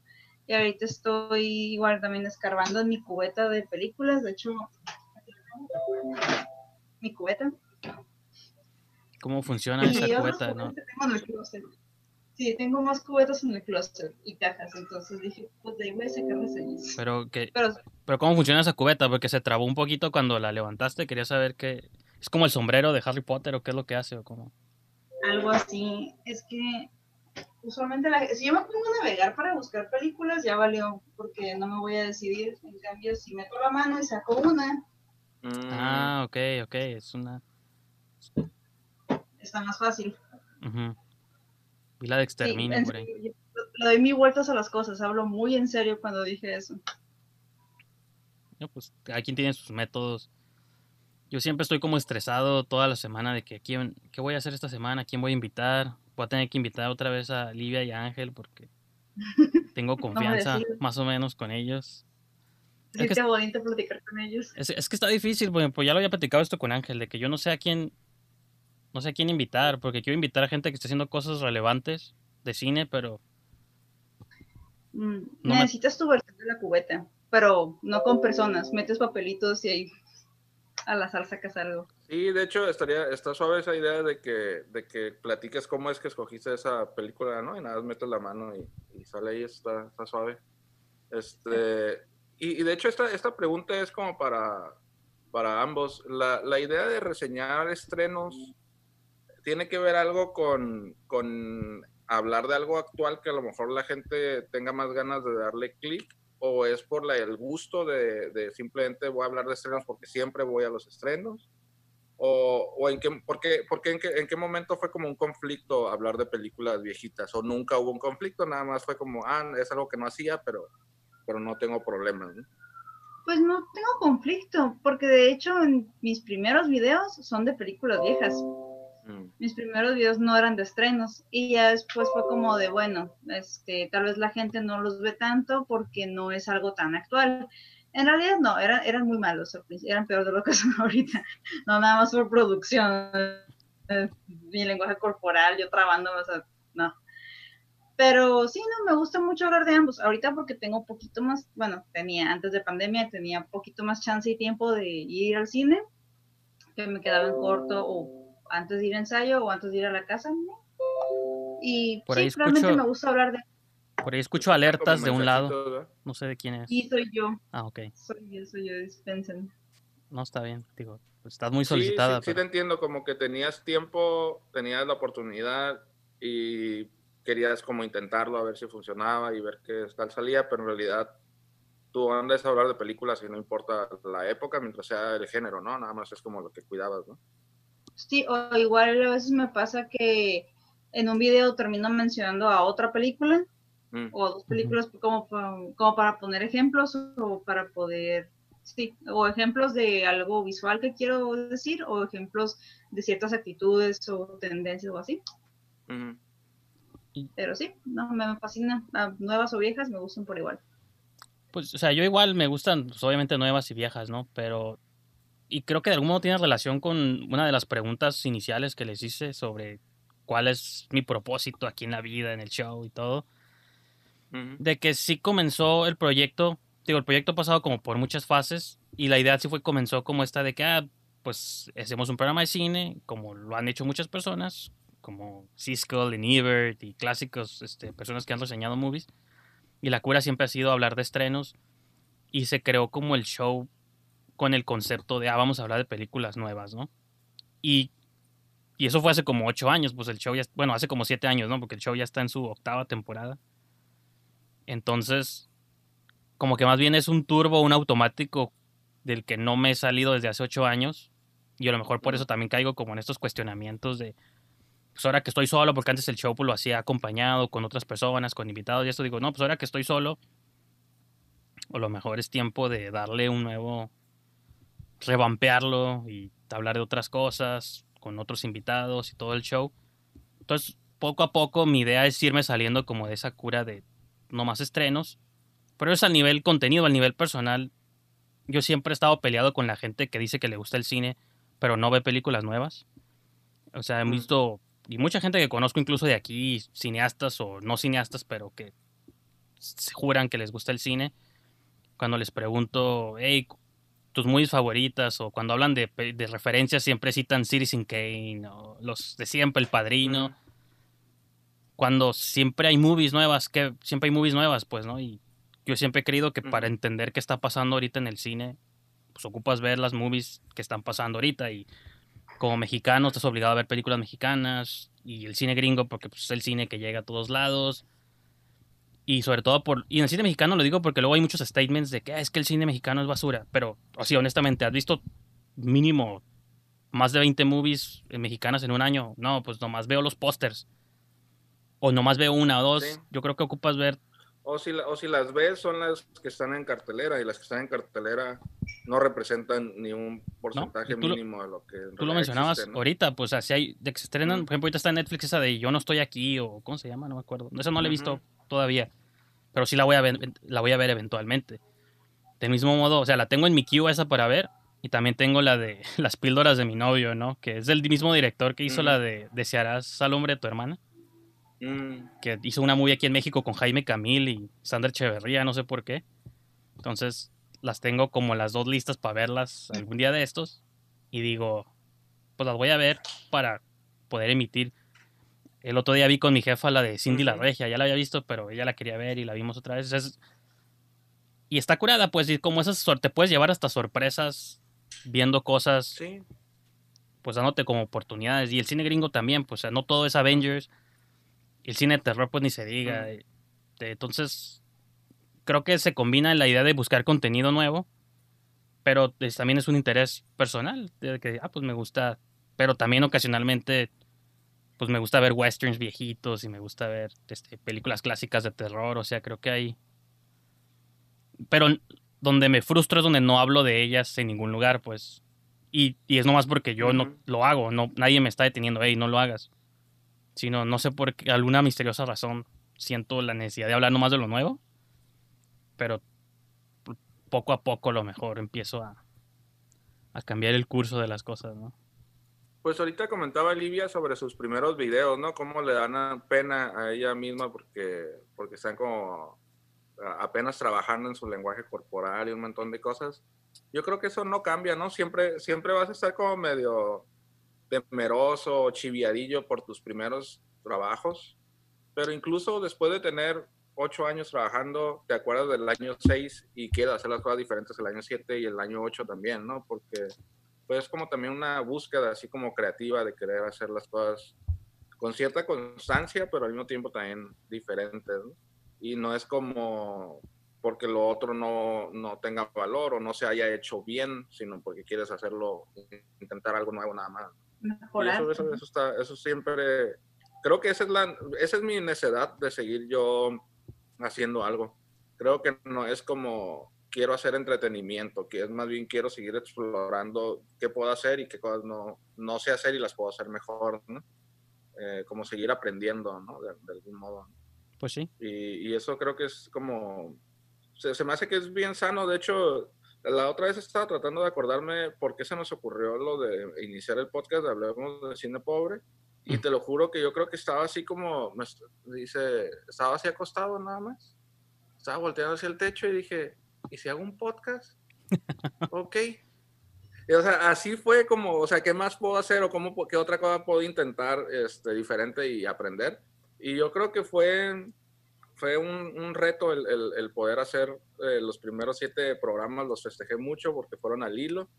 Y ahorita estoy igual también escarbando en mi cubeta de películas, de hecho, mi cubeta. ¿Cómo funciona esa cubeta? ¿no? Sí, tengo más cubetas en el clúster y cajas, entonces dije, pues de ahí voy a sacar reseñas. Pero, que, pero, ¿cómo funciona esa cubeta? Porque se trabó un poquito cuando la levantaste, quería saber qué... ¿Es como el sombrero de Harry Potter o qué es lo que hace o cómo? Algo así, es que usualmente la, si yo me pongo a navegar para buscar películas ya valió, porque no me voy a decidir, en cambio si meto la mano y saco una. Mm. Ah, ok, ok, es una... Está más fácil. Y la de exterminio por ahí. Le doy mis vueltas a las cosas, hablo muy en serio cuando dije eso. No, pues cada quien tiene sus métodos. Yo siempre estoy como estresado toda la semana de que quién, qué voy a hacer esta semana, quién voy a invitar. Voy a tener que invitar otra vez a Livia y a Ángel porque [laughs] tengo confianza más o menos con ellos. es que, bonito platicar con ellos. Es, es, que está difícil, pues ya lo había platicado esto con Ángel, de que yo no sé a quién, no sé a quién invitar, porque quiero invitar a gente que esté haciendo cosas relevantes de cine, pero... Mm, necesitas tu versión de la cubeta, pero no con personas, metes papelitos y ahí a la salsa sacas algo. Sí, de hecho estaría, está suave esa idea de que, de que platiques cómo es que escogiste esa película, ¿no? Y nada más metes la mano y, sale ahí, está, está suave. Este, y, de hecho esta, esta pregunta es como para, para ambos. La, la idea de reseñar estrenos tiene que ver algo con, hablar de algo actual que a lo mejor la gente tenga más ganas de darle clic o es por la, el gusto de, de, simplemente voy a hablar de estrenos porque siempre voy a los estrenos? ¿O, o en, qué, por qué, por qué, en, qué, en qué momento fue como un conflicto hablar de películas viejitas? ¿O nunca hubo un conflicto? Nada más fue como, ah, es algo que no hacía, pero, pero no tengo problemas. ¿no? Pues no tengo conflicto, porque de hecho mis primeros videos son de películas viejas. Mm. Mis primeros videos no eran de estrenos y ya después fue como de, bueno, este, tal vez la gente no los ve tanto porque no es algo tan actual. En realidad no, eran, eran muy malos, eran peor de lo que [laughs] son ahorita. No, nada más por producción, mi lenguaje corporal, yo trabando, o sea, no. Pero sí, no, me gusta mucho hablar de ambos. Ahorita porque tengo un poquito más, bueno, tenía antes de pandemia, tenía un poquito más chance y tiempo de ir al cine, que me quedaba en corto o antes de ir a ensayo o antes de ir a la casa. Y Por ahí sí, realmente me gusta hablar de... Por ahí escucho alertas de un lado. No sé de quién es. Sí, soy yo. Ah, ok. Soy yo, soy yo, dispensen. No, está bien, digo, estás muy solicitada. Sí, sí, sí, te entiendo, como que tenías tiempo, tenías la oportunidad y querías como intentarlo a ver si funcionaba y ver qué tal salía, pero en realidad tú andas a hablar de películas y no importa la época mientras sea el género, ¿no? Nada más es como lo que cuidabas, ¿no? Sí, o igual a veces me pasa que en un video termino mencionando a otra película mm. o dos películas como, como para poner ejemplos o para poder, sí, o ejemplos de algo visual que quiero decir o ejemplos de ciertas actitudes o tendencias o así. Mm. Pero sí, no, me fascina. Nuevas o viejas me gustan por igual. Pues, o sea, yo igual me gustan, pues, obviamente, nuevas y viejas, ¿no? Pero. Y creo que de algún modo tiene relación con una de las preguntas iniciales que les hice sobre cuál es mi propósito aquí en la vida, en el show y todo. De que sí comenzó el proyecto. Digo, el proyecto ha pasado como por muchas fases. Y la idea sí fue, comenzó como esta de que, ah, pues hacemos un programa de cine, como lo han hecho muchas personas, como Siskel y Ebert y clásicos, este, personas que han reseñado movies. Y la cura siempre ha sido hablar de estrenos. Y se creó como el show con el concepto de, ah, vamos a hablar de películas nuevas, ¿no? Y, y eso fue hace como ocho años, pues el show ya, bueno, hace como siete años, ¿no? Porque el show ya está en su octava temporada. Entonces, como que más bien es un turbo, un automático del que no me he salido desde hace ocho años. Y a lo mejor por eso también caigo como en estos cuestionamientos de, pues ahora que estoy solo, porque antes el show pues, lo hacía acompañado con otras personas, con invitados y esto, digo, no, pues ahora que estoy solo, o lo mejor es tiempo de darle un nuevo, revampearlo y hablar de otras cosas, con otros invitados y todo el show. Entonces, poco a poco mi idea es irme saliendo como de esa cura de no más estrenos, pero es al nivel contenido, al nivel personal. Yo siempre he estado peleado con la gente que dice que le gusta el cine, pero no ve películas nuevas. O sea, he visto y mucha gente que conozco incluso de aquí, cineastas o no cineastas, pero que juran que les gusta el cine, cuando les pregunto, hey, tus movies favoritas, o cuando hablan de, de referencias, siempre citan Citizen Kane, o los de siempre, El Padrino. Cuando siempre hay movies nuevas, que siempre hay movies nuevas, pues, ¿no? Y yo siempre he creído que para entender qué está pasando ahorita en el cine, pues ocupas ver las movies que están pasando ahorita y como mexicano estás obligado a ver películas mexicanas y el cine gringo porque pues, es el cine que llega a todos lados. Y sobre todo por... Y en el cine mexicano lo digo porque luego hay muchos statements de que ah, es que el cine mexicano es basura. Pero, sea, honestamente, ¿has visto mínimo más de 20 movies mexicanas en un año? No, pues nomás veo los pósters. O nomás veo una o dos. Yo creo que ocupas ver o si, o si las ves, son las que están en cartelera y las que están en cartelera no representan ni un porcentaje mínimo de lo que. Tú lo mencionabas ahorita, pues así hay, de que se estrenan, por ejemplo, ahorita está en Netflix esa de Yo no estoy aquí o ¿cómo se llama? No me acuerdo. Esa no la he visto todavía, pero sí la voy a ver, la voy a ver eventualmente. Del mismo modo, o sea, la tengo en mi queue esa para ver y también tengo la de [laughs] Las píldoras de mi novio, ¿no? Que es del mismo director que hizo la de Desearás al hombre de tu hermana. Mm. Que hizo una movie aquí en México con Jaime Camil y Sandra Echeverría, no sé por qué. Entonces las tengo como las dos listas para verlas algún día de estos. Y digo, pues las voy a ver para poder emitir. El otro día vi con mi jefa la de Cindy la Regia, ya la había visto, pero ella la quería ver y la vimos otra vez. y está curada, pues, y como esas te puedes llevar hasta sorpresas viendo cosas, pues dándote como oportunidades. Y el cine gringo también, pues, no todo es Avengers el cine de terror, pues ni se diga. Eh, entonces, creo que se combina la idea de buscar contenido nuevo, pero pues, también es un interés personal, de que, ah, pues me gusta, pero también ocasionalmente, pues me gusta ver westerns viejitos y me gusta ver este, películas clásicas de terror, o sea, creo que hay... Pero donde me frustro es donde no hablo de ellas en ningún lugar, pues. Y, y es nomás porque yo no lo hago, no, nadie me está deteniendo, hey, no lo hagas. Sino, no sé por qué, alguna misteriosa razón siento la necesidad de hablar nomás de lo nuevo. Pero poco a poco a lo mejor empiezo a, a cambiar el curso de las cosas, ¿no? Pues ahorita comentaba Livia sobre sus primeros videos, ¿no? Cómo le dan pena a ella misma porque, porque están como apenas trabajando en su lenguaje corporal y un montón de cosas. Yo creo que eso no cambia, ¿no? Siempre, siempre vas a estar como medio temeroso, chiviadillo por tus primeros trabajos, pero incluso después de tener ocho años trabajando, te acuerdas del año seis y quieres hacer las cosas diferentes el año siete y el año ocho también, ¿no? Porque pues es como también una búsqueda así como creativa de querer hacer las cosas con cierta constancia, pero al mismo tiempo también diferentes, ¿no? y no es como porque lo otro no, no, tenga valor o no se haya hecho bien, sino porque quieres hacerlo, intentar algo nuevo nada más. Eso, eso, eso, está, eso siempre, creo que esa es, la, esa es mi necedad de seguir yo haciendo algo. Creo que no es como quiero hacer entretenimiento, que es más bien quiero seguir explorando qué puedo hacer y qué cosas no, no sé hacer y las puedo hacer mejor, ¿no? Eh, como seguir aprendiendo, ¿no? De, de algún modo. Pues sí. Y, y eso creo que es como, se, se, me hace que es bien sano. De hecho, la otra vez estaba tratando de acordarme por qué se nos ocurrió lo de iniciar el podcast de Hablemos de Cine Pobre. Y te lo juro que yo creo que estaba así como, me dice, estaba así acostado nada más. Estaba volteando hacia el techo y dije, ¿y si hago un podcast? [laughs] ok. O sea, así fue como, o sea, ¿qué más puedo hacer o cómo, qué otra cosa puedo intentar este, diferente y aprender? Y yo creo que fue, fue un, reto el, poder hacer eh, los primeros siete programas, los festejé mucho porque fueron al hilo.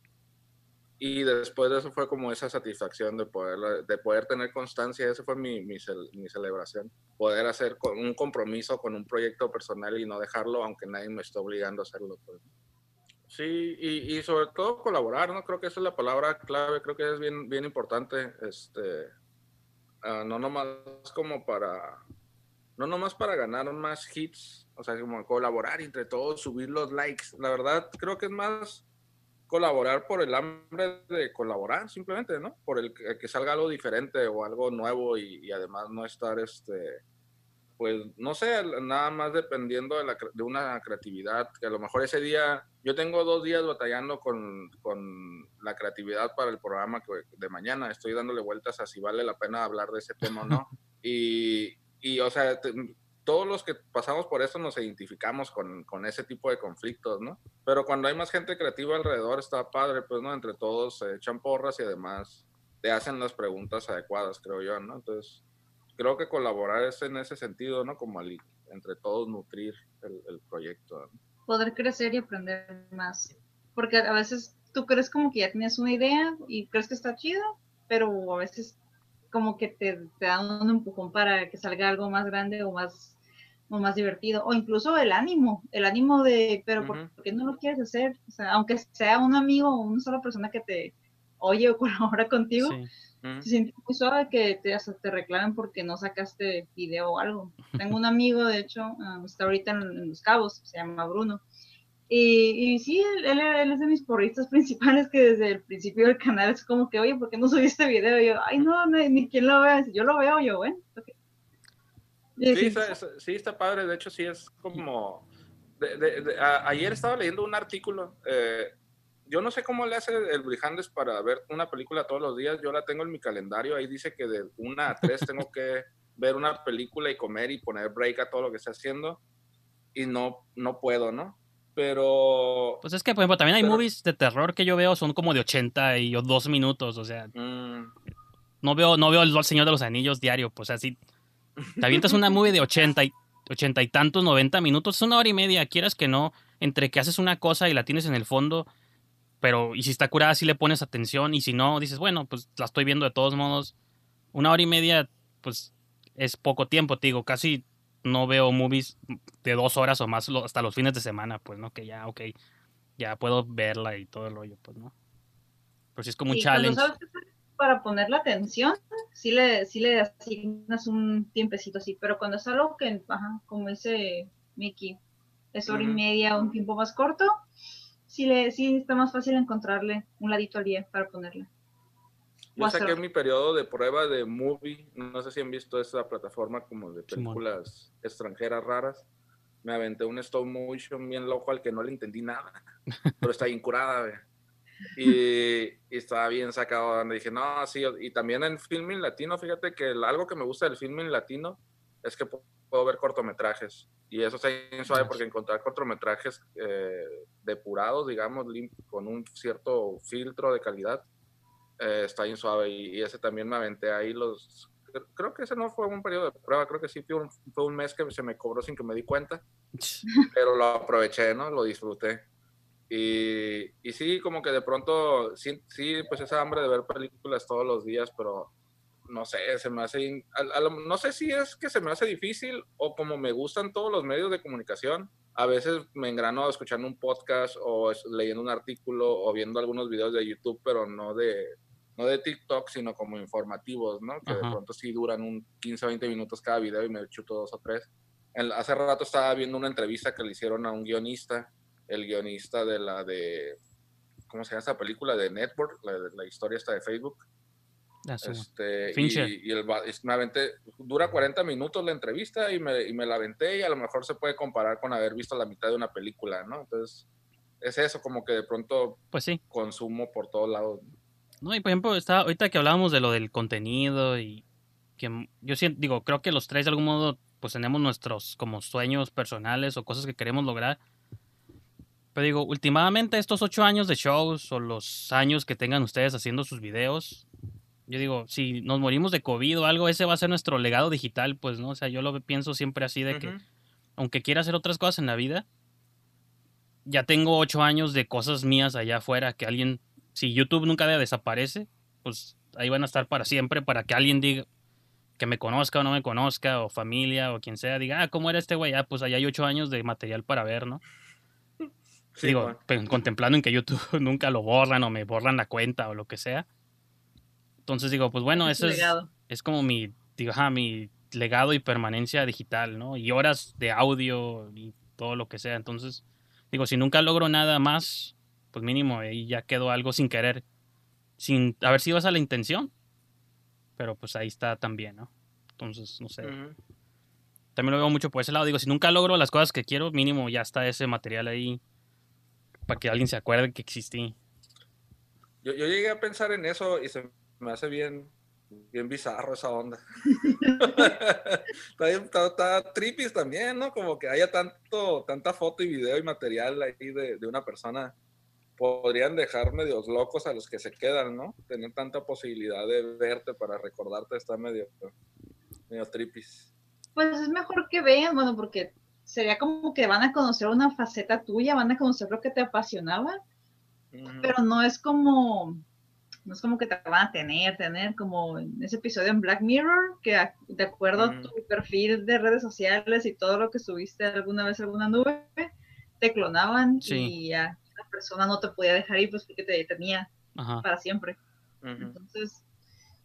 Y después de eso fue como esa satisfacción de poder, de poder tener constancia, esa fue mi, mi, mi celebración, poder hacer un compromiso con un proyecto personal y no dejarlo aunque nadie me esté obligando a hacerlo. Pues. Sí, y, y, sobre todo colaborar, ¿no? Creo que esa es la palabra clave, creo que es bien, bien importante, este, uh, no nomás como para, no nomás para ganar más hits, o sea, como colaborar entre todos, subir los likes. La verdad, creo que es más colaborar por el hambre de colaborar, simplemente, ¿no? Por el que, que salga algo diferente o algo nuevo y, y, además no estar, este, pues, no sé, nada más dependiendo de, la, de una creatividad, que a lo mejor ese día, yo tengo dos días batallando con, con la creatividad para el programa que, de mañana, estoy dándole vueltas a si vale la pena hablar de ese tema o no. [laughs] Y, y o sea, te, todos los que pasamos por eso nos identificamos con, con, ese tipo de conflictos, ¿no? Pero cuando hay más gente creativa alrededor está padre, pues, ¿no? Entre todos se echan porras y además te hacen las preguntas adecuadas, creo yo, ¿no? Entonces, creo que colaborar es en ese sentido, ¿no? Como al, entre todos nutrir el, el proyecto. ¿no? Poder crecer y aprender más. Porque a veces tú crees como que ya tienes una idea y crees que está chido, pero a veces como que te, te dan un empujón para que salga algo más grande o más o más divertido, o incluso el ánimo, el ánimo de, pero uh -huh. ¿por qué no lo quieres hacer? O sea, aunque sea un amigo o una sola persona que te oye o [laughs] colabora contigo, sí. uh -huh. se siente muy suave que te, hasta te reclamen porque no sacaste video o algo. [laughs] Tengo un amigo, de hecho, um, está ahorita en, en, Los Cabos, se llama Bruno, y, y sí, él, él, es de mis porristas [laughs] principales que desde el principio del canal es como que, oye, ¿por qué no subiste video? Y yo, ay, no, no ni quien lo vea. Yo lo veo, yo, bueno, okay. Sí, está, sí, está padre. De hecho, sí es como. De, de, de, a, ayer estaba leyendo un artículo. Eh, yo no sé cómo le hace el Brijandes para ver una película todos los días. Yo la tengo en mi calendario. Ahí dice que de una a tres tengo que ver una película y comer y poner break a todo lo que esté haciendo. Y no, no puedo, ¿no? Pero. Pues es que, por ejemplo, también hay pero... movies de terror que yo veo, son como de 80 y 2 minutos. O sea. Mm. No veo, no veo el Señor de los Anillos diario. Pues así te avientas una movie de 80 y, 80 y tantos, 90 minutos, es una hora y media, quieras que no, entre que haces una cosa y la tienes en el fondo, pero y si está curada, sí le pones atención, y si no, dices, bueno, pues la estoy viendo de todos modos. Una hora y media, pues es poco tiempo, te digo, casi no veo movies de dos horas o más hasta los fines de semana, pues, ¿no? Que ya, ok, ya puedo verla y todo el rollo, pues, ¿no? Pero sí es como un challenge. para poner la atención, sí le, sí le asignas un tiempecito así, pero cuando es algo que, ajá, como dice Mickey, es hora y media, un tiempo más corto, sí, le, sí está más fácil encontrarle un ladito al día para ponerle. Yo saqué mi periodo de prueba de movie. No sé si han visto esa plataforma como de películas extranjeras raras. Me aventé un stop motion bien loco al que no le entendí nada. [laughs] Pero está incurada, Y, y, estaba bien sacado. Dije, no, sí. Y también en filming latino, fíjate que algo que me gusta del filming latino es que puedo ver cortometrajes. Y eso está bien suave porque encontrar cortometrajes eh, depurados, digamos, con un cierto filtro de calidad, eh, está bien suave y, ese también me aventé ahí los... Creo que ese no fue un periodo de prueba, creo que sí fue un, fue un mes que se me cobró sin que me di cuenta, [laughs] pero lo aproveché, ¿no? Lo disfruté. Y, y sí, como que de pronto, sí, sí, pues esa hambre de ver películas todos los días, pero no sé, se me hace, no sé si es que se me hace difícil o como me gustan todos los medios de comunicación, a veces me engrano escuchando un podcast o leyendo un artículo o viendo algunos videos de YouTube, pero no de, no de TikTok, sino como informativos, ¿no? Que de pronto sí duran un 15 o 20 minutos cada video y me chuto dos o tres. hace rato estaba viendo una entrevista que le hicieron a un guionista, el guionista de la de, ¿cómo se llama esa película? De Network, la, la historia está de Facebook. Ah, este, y, el, me aventé, dura 40 minutos la entrevista y me, y me la aventé y a lo mejor se puede comparar con haber visto la mitad de una película, ¿no? Entonces, es eso, como que de pronto pues sí. consumo por todos lados. No, y por ejemplo, está, ahorita que hablábamos de lo del contenido y que yo siento, digo, creo que los tres de algún modo pues tenemos nuestros como sueños personales o cosas que queremos lograr. Pero digo, últimamente estos ocho años de shows o los años que tengan ustedes haciendo sus videos, yo digo, si nos morimos de COVID o algo, ese va a ser nuestro legado digital, pues, ¿no? O sea, yo lo pienso siempre así de que, aunque quiera hacer otras cosas en la vida, ya tengo ocho años de cosas mías allá afuera que alguien si YouTube nunca desaparece, pues ahí van a estar para siempre, para que alguien diga que me conozca o no me conozca, o familia, o quien sea, diga, ah, ¿cómo era este güey? Ah, pues allá hay ocho años de material para ver, ¿no? Digo, contemplando en que YouTube [laughs] nunca lo borran o me borran la cuenta o lo que sea. Entonces digo, pues bueno, eso es, es como mi, digo, mi legado y permanencia digital, ¿no? Y horas de audio y todo lo que sea. Entonces, digo, si nunca logro nada más, pues mínimo ahí ya quedó algo sin querer, sin haber sido esa la intención, pero pues ahí está también, ¿no? Entonces, no sé. También lo veo mucho por ese lado. Digo, si nunca logro las cosas que quiero, mínimo ya está ese material ahí para que alguien se acuerde que existí. Yo, llegué a pensar en eso y se me hace bien, bien bizarro esa onda. está, está, también, ¿no? Como que haya tanto, tanta foto y video y material ahí de, de una persona podrían dejar medios locos a los que se quedan, ¿no? Tener tanta posibilidad de verte para recordarte está medio, medio tripis. Pues es mejor que vean, bueno, porque sería como que van a conocer una faceta tuya, van a conocer lo que te apasionaba, pero no es como, no es como que te van a tener, tener como en ese episodio en Black Mirror, que de acuerdo a tu perfil de redes sociales y todo lo que subiste alguna vez a alguna nube, te clonaban y ya persona no te podía dejar ir pues porque te tenía para siempre. Entonces,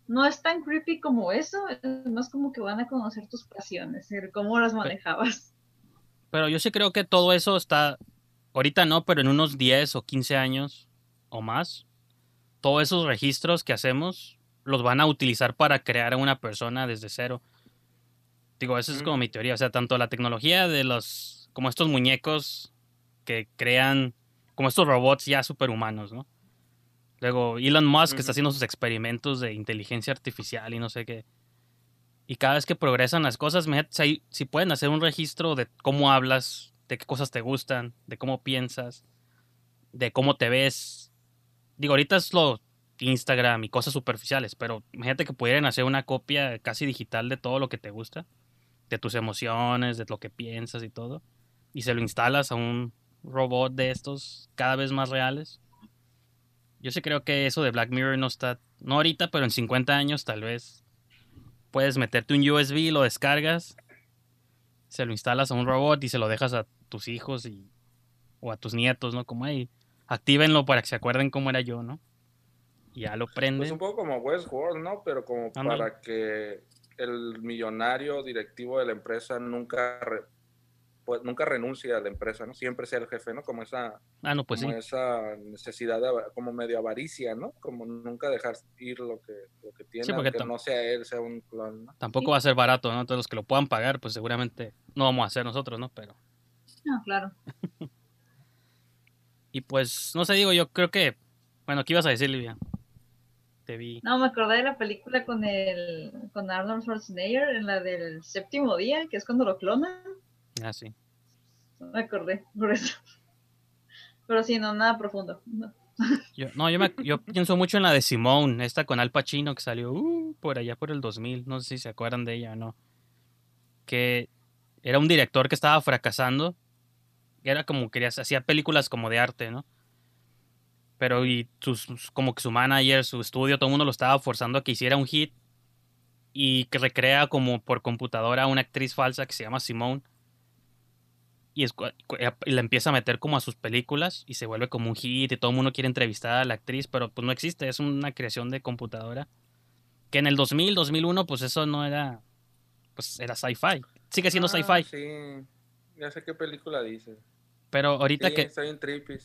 no es tan creepy como eso, es más como que van a conocer tus pasiones, cómo las manejabas. Pero yo sí creo que todo eso está, ahorita no, pero en unos 10 o 15 años o más, todos esos registros que hacemos los van a utilizar para crear a una persona desde cero. Digo, esa es como mi teoría. O sea, tanto la tecnología de los, como estos muñecos que crean como estos robots ya superhumanos, ¿no? Luego Elon Musk está haciendo sus experimentos de inteligencia artificial y no sé qué. Y cada vez que progresan las cosas, si, si pueden hacer un registro de cómo hablas, de qué cosas te gustan, de cómo piensas, de cómo te ves. Digo, ahorita es lo Instagram y cosas superficiales, pero imagínate que pudieran hacer una copia casi digital de todo lo que te gusta, de tus emociones, de lo que piensas y todo, y se lo instalas a un robot de estos cada vez más reales. Yo sí creo que eso de Black Mirror no está, no ahorita, pero en 50 años tal vez puedes meterte un USB, lo descargas Se lo instalas a un robot y se lo dejas a tus hijos y, o a tus nietos, ¿no? Como ahí, actívenlo para que se acuerden cómo era yo, ¿no? Y ya lo prenden. Pues un poco como Westworld, ¿no? Pero como para que el millonario directivo de la empresa nunca pues, nunca renuncie a la empresa, ¿no? Siempre sea el jefe, ¿no? Como esa, Ah, no, pues sí. como esa necesidad de, como medio avaricia, ¿no? Como nunca dejar ir lo que, lo que tiene, Sí, porque tam- no sea él, sea un clon, ¿no? Tampoco va a ser barato, ¿no? Entonces los que lo puedan pagar, pues seguramente no vamos a hacer nosotros, ¿no? Pero... No, claro. [laughs] Y pues, no sé, digo, yo creo que... Bueno, ¿qué ibas a decir, Livia? Te vi. No, me acordé de la película con el con Arnold Schwarzenegger, en la del séptimo día, que es cuando lo clonan. Ah, sí. Me acordé, por eso. [laughs] Pero sí, no, nada profundo. No. Yo, no, yo, me, yo pienso mucho en la de Simone, esta con Al Pacino que salió uh, por allá por el 2000, no sé si se acuerdan de ella o no. Que era un director que estaba fracasando, era como quería, hacía películas como de arte, ¿no? Pero y sus, sus- como que su manager, su estudio, todo el mundo lo estaba forzando a que hiciera un hit y que recrea como por computadora a una actriz falsa que se llama Simone y, es la empieza a meter como a sus películas y se vuelve como un hit y todo el mundo quiere entrevistar a la actriz, pero pues no existe, es una creación de computadora. Que en el 2000, 2001, pues eso no era, pues era sci-fi. Sigue siendo Ah, sci-fi, Sí, ya sé qué película dice. pero ahorita Sí, que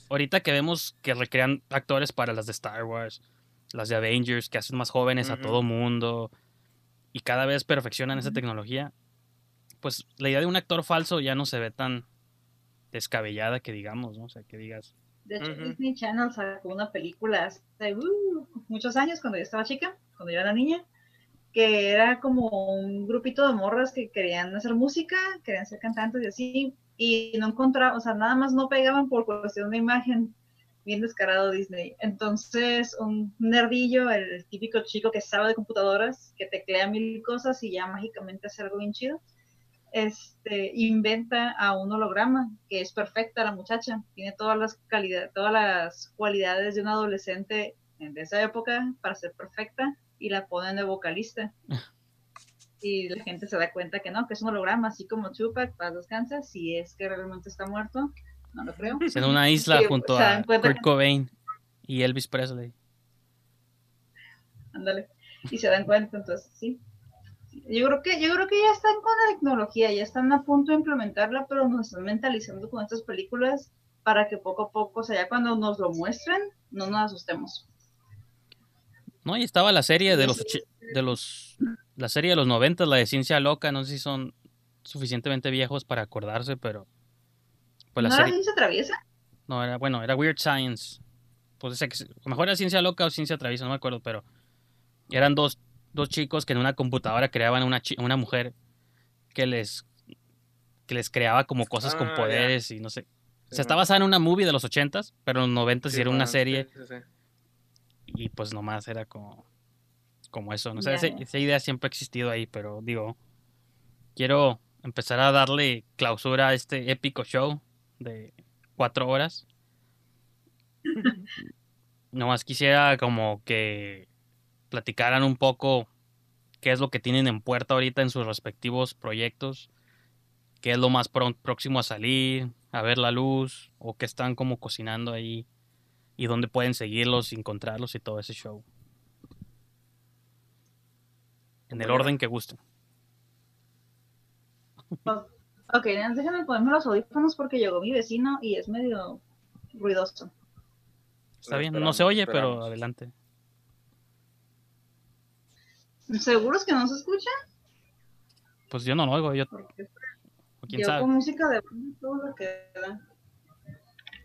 ahorita que vemos que recrean actores para las de Star Wars, las de Avengers, que hacen más jóvenes a todo mundo y cada vez perfeccionan esa tecnología, pues la idea de un actor falso ya no se ve tan descabellada que digamos, ¿no? O sea, que digas, De hecho. Disney Channel sacó una película hace uh, muchos años, cuando yo estaba chica, cuando yo era niña, que era como un grupito de morras que querían hacer música, querían ser cantantes y así, y no encontraban, o sea, nada más no pegaban por cuestión de imagen, bien descarado Disney. Entonces, un nerdillo, el típico chico que sabe de computadoras, que teclea mil cosas y ya mágicamente hace algo bien chido, este, inventa a un holograma que es perfecta la muchacha, tiene todas las calidades, todas las cualidades de un adolescente de esa época para ser perfecta y la ponen de vocalista. [laughs] Y la gente se da cuenta que no, que es un holograma, así como Tupac, paz descansa, si es que realmente está muerto, no lo creo. en una [laughs] isla Sí, junto a Kurt Cobain y Elvis Presley. Ándale. Y se dan cuenta, entonces, sí. Yo creo que, yo creo que ya están con la tecnología, ya están a punto de implementarla, pero nos están mentalizando con estas películas para que poco a poco, o sea, ya cuando nos lo muestren, no nos asustemos. No, y estaba la serie de los de los la serie de los 90, la de Ciencia Loca, no sé si son suficientemente viejos para acordarse, pero pues la ¿No era ciencia traviesa? no era bueno, era Weird Science. Pues mejor era Ciencia Loca o Ciencia Traviesa, no me acuerdo, pero eran dos, dos chicos que en una computadora creaban una chi- una mujer que les que les creaba como cosas con Ah, ya. poderes y no sé. O Sí, sea, está basada en una movie de los 80s, pero en los 90s Sí, hicieron una serie sí, sí, sí. y pues nomás era como como eso, no sé, Ya, esa, ya. esa idea siempre ha existido ahí, pero digo, quiero empezar a darle clausura a este épico show de cuatro horas. [laughs] Nomás quisiera como que platicaran un poco qué es lo que tienen en puerta ahorita en sus respectivos proyectos, qué es lo más próximo a salir, a ver la luz, o qué están como cocinando ahí y dónde pueden seguirlos, encontrarlos y todo ese show. En el orden que gusten. Ok, déjame ponerme los audífonos porque llegó mi vecino y es medio ruidoso. Está bien, no se oye, pero adelante. ¿Seguros que no se escucha? Pues yo no lo oigo, yo, quién yo sabe. con música de todo lo que da.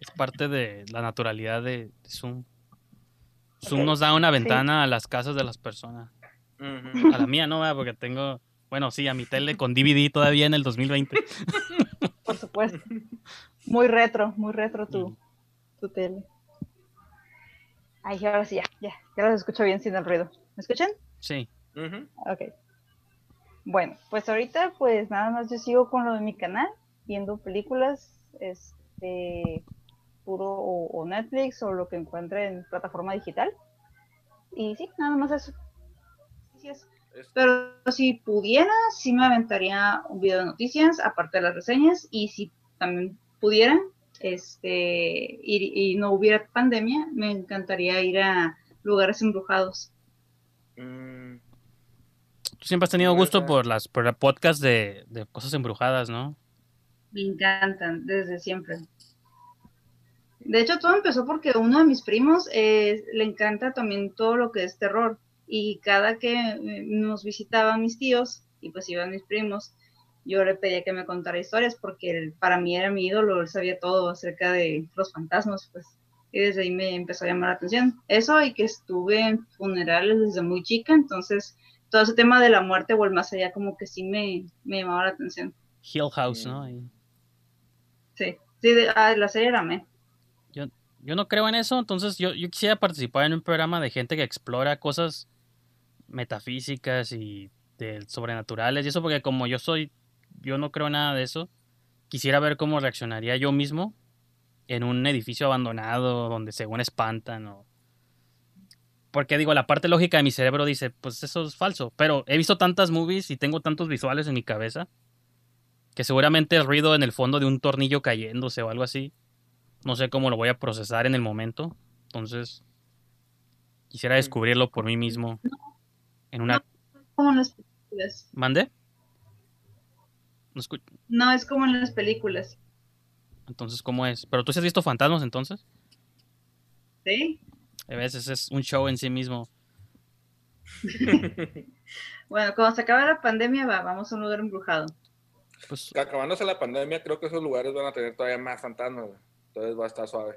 Es parte de la naturalidad de, Zoom. Zoom nos da una ventana a las casas de las personas. A la mía no, porque tengo, bueno, sí, a mi tele con DVD todavía en el 2020. [laughs] Por supuesto. Muy retro, muy retro tu, Mm. tu tele. Ay, ahora sí, ya, ya, ya los escucho bien sin el ruido. ¿Me escuchan? Sí, Ok. Bueno, pues ahorita pues nada más yo sigo con lo de mi canal, viendo películas, este, puro o, o Netflix o lo que encuentre en plataforma digital. Y sí, nada más eso. Pero si pudiera, sí me aventaría un video de noticias, aparte de las reseñas, y si también pudiera, este, y, no hubiera pandemia, me encantaría ir a lugares embrujados. Mm. Tú siempre has tenido gusto por las por el podcast de, de cosas embrujadas, ¿no? Me encantan, desde siempre. De hecho, todo empezó porque uno de mis primos eh, le encanta también todo lo que es terror. Y cada que eh, nos visitaban mis tíos, y pues iban mis primos, yo le pedía que me contara historias porque para mí era mi ídolo, él sabía todo acerca de los fantasmas, pues. Y desde ahí me empezó a llamar la atención. Eso y que estuve en funerales desde muy chica, entonces todo ese tema de la muerte o el más allá como que sí me, me llamaba la atención. Hill House, ¿no? Sí, sí, de, ah, la serie era me. Yo, yo no creo en eso, entonces yo, yo quisiera participar en un programa de gente que explora cosas metafísicas y de sobrenaturales y eso porque como yo soy yo no creo nada de eso quisiera ver cómo reaccionaría yo mismo en un edificio abandonado donde según espantan o porque digo la parte lógica de mi cerebro dice pues eso es falso pero he visto tantas movies y tengo tantos visuales en mi cabeza que seguramente el ruido en el fondo de un tornillo cayéndose o algo así no sé cómo lo voy a procesar en el momento entonces quisiera descubrirlo por mí mismo en una... No, como en las películas. ¿Mande? No, es como en las películas. Entonces, ¿cómo es? ¿Pero tú has visto fantasmas entonces? Sí. A veces es un show en sí mismo. [laughs] bueno, cuando se acabe la pandemia, va, vamos a un lugar embrujado. Pues, Acabándose la pandemia, creo que esos lugares van a tener todavía más fantasmas. Entonces va a estar suave.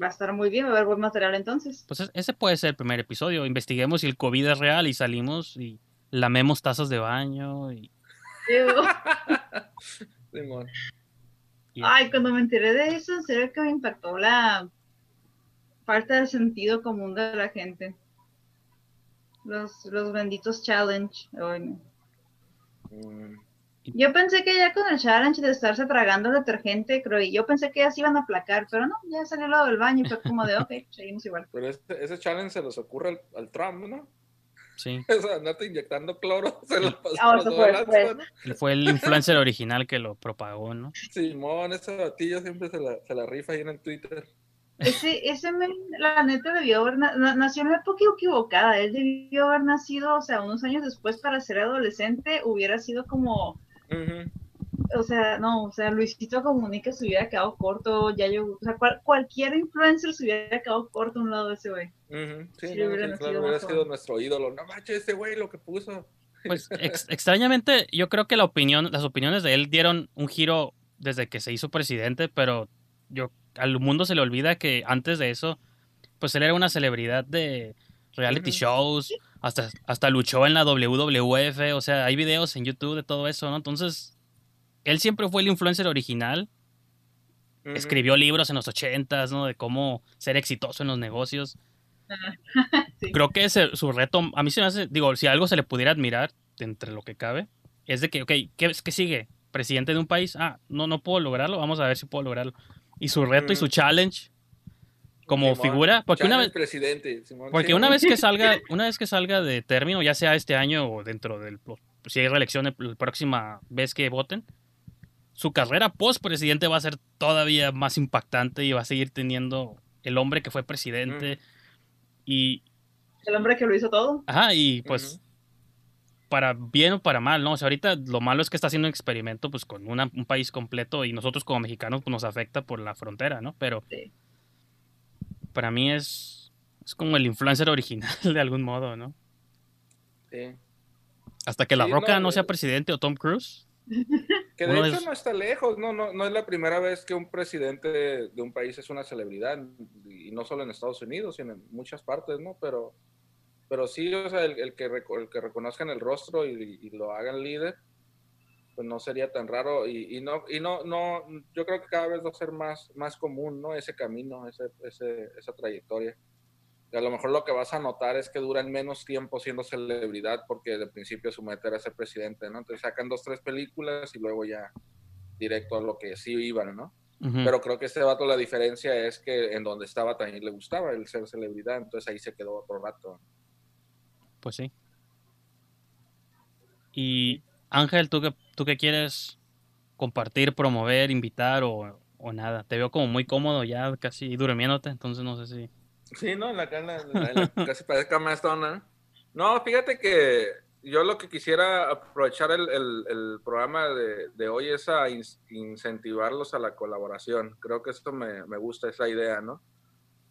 Va a estar muy bien, va a haber buen material entonces. Pues ese puede ser el primer episodio. Investiguemos si el COVID es real y salimos y lamemos tazas de baño y... [laughs] Ay, cuando me enteré de eso, en serio que me impactó la falta de sentido común de la gente. Los, los benditos challenge. Mm. Yo pensé que ya con el challenge de estarse tragando detergente, creo, y yo pensé que ya se iban a aplacar, pero no, ya salió al lado del baño y fue como de, ok, [laughs] seguimos igual. Pero ese, ese challenge se los ocurre al, Trump, ¿no? Sí. [laughs] O sea, andate inyectando cloro, [laughs] se lo pasó ah, fue, fue el influencer original que lo propagó, ¿no? Simón, ese batillo siempre se la, se la rifa ahí en el Twitter. Ese, ese la neta debió haber, nació en la época equivocada, él debió haber nacido, o sea, unos años después para ser adolescente, hubiera sido como o sea, no, o sea, Luisito Comunica se hubiera quedado corto, ya yo, o sea, cualquier influencer se hubiera quedado corto a un lado de ese güey. Sí, hubiera, sido nuestro ídolo. No manches, ese güey lo que puso. Pues [laughs] extrañamente, yo creo que la opinión, las opiniones de él dieron un giro desde que se hizo presidente, pero yo al mundo se le olvida que antes de eso, pues él era una celebridad de reality shows, hasta, hasta luchó en la WWF, o sea, hay videos en YouTube de todo eso, ¿no? Entonces, él siempre fue el influencer original. Escribió libros en los ochentas, ¿no? De cómo ser exitoso en los negocios. [laughs] Creo que ese, su reto, a mí se me hace, digo, si algo se le pudiera admirar entre lo que cabe, es de que, ok, ¿qué, qué sigue? ¿Presidente de un país? Ah, no, no puedo lograrlo, vamos a ver si puedo lograrlo. Y su reto y su challenge como figura, porque una vez presidente, porque una vez que [laughs] salga, una vez que salga de término, ya sea este año o dentro del si hay reelección la próxima vez que voten, su carrera post presidente va a ser todavía más impactante y va a seguir teniendo el hombre que fue presidente y el hombre que lo hizo todo. Ajá, y pues para bien o para mal, ¿no? O sea, ahorita lo malo es que está haciendo un experimento pues con un país completo y nosotros como mexicanos pues, nos afecta por la frontera, ¿no? Pero para mí es, es como el influencer original [laughs] de algún modo, ¿no? Sí. Hasta que La Roca no, sea presidente o Tom Cruise. Que de hecho no está lejos, no, no, no es la primera vez que un presidente de un país es una celebridad, y no solo en Estados Unidos, sino en muchas partes, ¿no? Pero, pero sí, o sea, el, que, el que reconozcan el rostro y, y, lo hagan líder, pues no sería tan raro y, y, no y no no yo creo que cada vez va a ser más más común no ese camino ese, ese, esa trayectoria. Y a lo mejor lo que vas a notar es que duran menos tiempo siendo celebridad porque de principio su meta era ser presidente no entonces sacan dos tres películas y luego ya directo a lo que sí iban no pero creo que este vato la diferencia es que en donde estaba también le gustaba el ser celebridad entonces ahí se quedó otro rato pues sí Y Ángel, ¿tú qué, ¿tú qué quieres compartir, promover, invitar o, o nada? Te veo como muy cómodo ya, casi durmiéndote, entonces no sé si... Sí, ¿no? La, la- [laughs] casi parezca más. No, fíjate que yo lo que quisiera aprovechar el, el- programa de, de hoy es a incentivarlos a la colaboración. Creo que esto me, me gusta, esa idea, ¿no?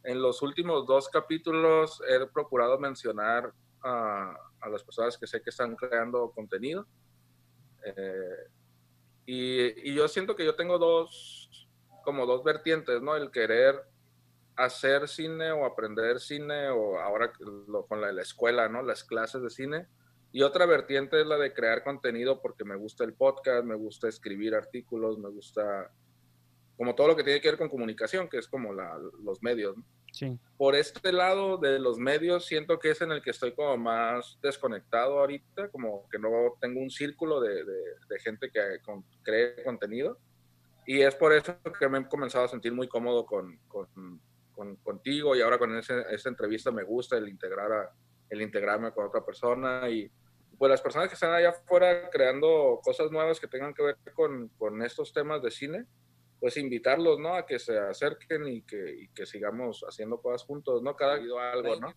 En los últimos dos capítulos he procurado mencionar a, a las personas que sé que están creando contenido. Eh, y, y yo siento que yo tengo dos, como dos vertientes, ¿no? El querer hacer cine o aprender cine o ahora lo- con la, la escuela, ¿no? Las clases de cine. Y otra vertiente es la de crear contenido porque me gusta el podcast, me gusta escribir artículos, me gusta como todo lo que tiene que ver con comunicación, que es como la- los medios. ¿no? Sí. Por este lado de los medios siento que es en el que estoy como más desconectado ahorita, como que no tengo un círculo de, de- de gente que con- cree contenido. Y es por eso que me he comenzado a sentir muy cómodo con, con- con- contigo y ahora con ese- esta entrevista me gusta el, integrar a- el integrarme con otra persona y pues las personas que están allá afuera creando cosas nuevas que tengan que ver con, con estos temas de cine, pues invitarlos, ¿no? A que se acerquen y que, y que sigamos haciendo cosas juntos, ¿no? Cada día algo, ¿no?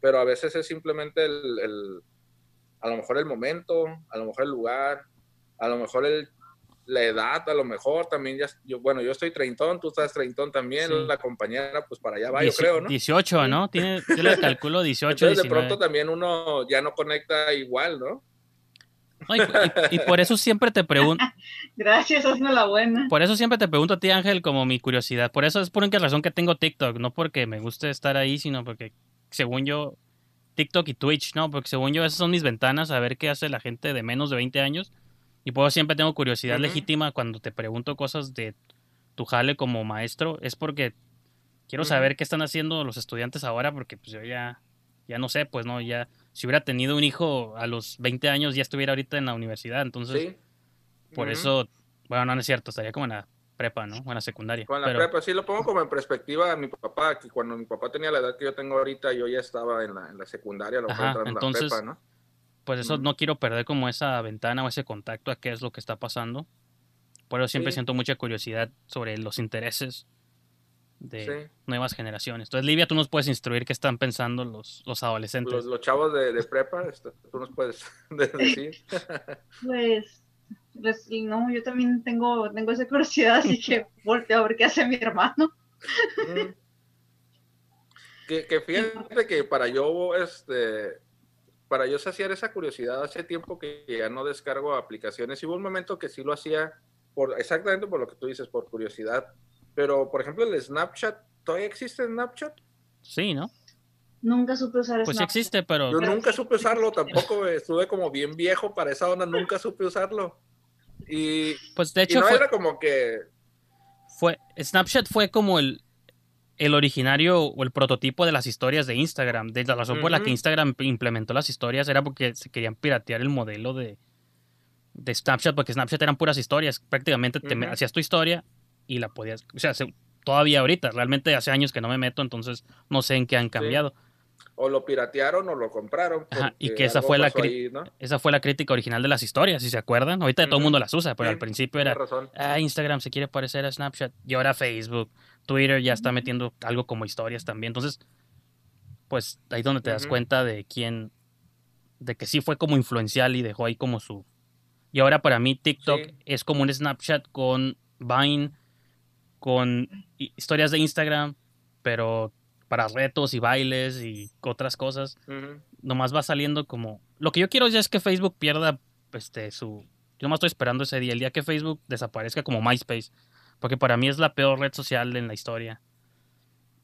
Pero a veces es simplemente el, el- a lo mejor el momento, a lo mejor el lugar, a lo mejor el, la edad, a lo mejor también ya, yo, bueno, yo estoy treintón, tú estás treintón también, Sí. la compañera, pues para allá va, yo creo, ¿no? 18, ¿no? Tiene, yo le calculo 18, Entonces de 19. pronto también uno ya no conecta igual, ¿no? No, y, y- y por eso siempre te pregunto, [laughs] Gracias, hazme la buena. por eso siempre te pregunto a ti, Ángel, como mi curiosidad. Por eso es por única razón que tengo TikTok, no porque me guste estar ahí, sino porque, según yo, TikTok y Twitch, ¿no? Porque según yo, esas son mis ventanas a ver qué hace la gente de menos de 20 años. Y por eso siempre tengo curiosidad legítima cuando te pregunto cosas de tu jale como maestro. Es porque quiero saber qué están haciendo los estudiantes ahora, porque pues yo ya, ya no sé, pues no, ya, si hubiera tenido un hijo a los 20 años, ya estuviera ahorita en la universidad. Entonces, Sí. por eso, bueno, no, no es cierto, estaría como en la prepa, ¿no? O en la secundaria. Con la Pero- prepa, sí lo pongo como en perspectiva a mi papá, que cuando mi papá tenía la edad que yo tengo ahorita, yo ya estaba en la, en la secundaria, lo Ajá, entonces- en la prepa, ¿no? pues eso no quiero perder como esa ventana o ese contacto a qué es lo que está pasando. Por eso siempre Sí. siento mucha curiosidad sobre los intereses de Sí. nuevas generaciones. Entonces, Livia, tú nos puedes instruir qué están pensando los, los adolescentes. Los, los chavos de, de prepa, tú nos puedes [laughs] de- decir. [laughs] Pues, pues, y no, yo también tengo, tengo esa curiosidad, así que [laughs] volteo a ver qué hace mi hermano. Mm. que, que fíjate que para yo, este, para yo saciar esa curiosidad hace tiempo que ya no descargo aplicaciones y hubo un momento que sí lo hacía por exactamente por lo que tú dices, por curiosidad. Pero, por ejemplo, el Snapchat, ¿todavía existe Snapchat? Sí, ¿no? Nunca supe usar Pues Snapchat. existe, pero Yo Pero nunca supe usarlo tampoco, estuve como bien viejo para esa onda, nunca supe usarlo. Y, pues de y hecho no fue, era como que, fue Snapchat fue como el el originario o el prototipo de las historias de Instagram. De la razón por la que. Instagram implementó las historias era porque se querían piratear el modelo de, de Snapchat, porque Snapchat eran puras historias. Prácticamente te hacías tu historia y la podías. O sea, se- todavía ahorita, realmente hace años que no me meto, entonces no sé en qué han cambiado. o lo piratearon o lo compraron. Ajá, y que esa fue la. Esa fue la crítica original de las historias, si se acuerdan. Ahorita todo el mundo las usa, pero Sí, al principio era. Ah, Instagram se quiere parecer a Snapchat. Y ahora Facebook. Twitter ya está metiendo algo como historias también. Entonces, pues ahí es donde te das cuenta de quién. De que sí fue como influencial y dejó ahí como su. Y ahora para mí TikTok Sí. es como un Snapchat con Vine, con hi- historias de Instagram, pero para retos y bailes y otras cosas nomás va saliendo como... Lo que yo quiero ya es que Facebook pierda este, su... Yo nomás estoy esperando ese día, el día que Facebook desaparezca como MySpace, porque para mí es la peor red social en la historia.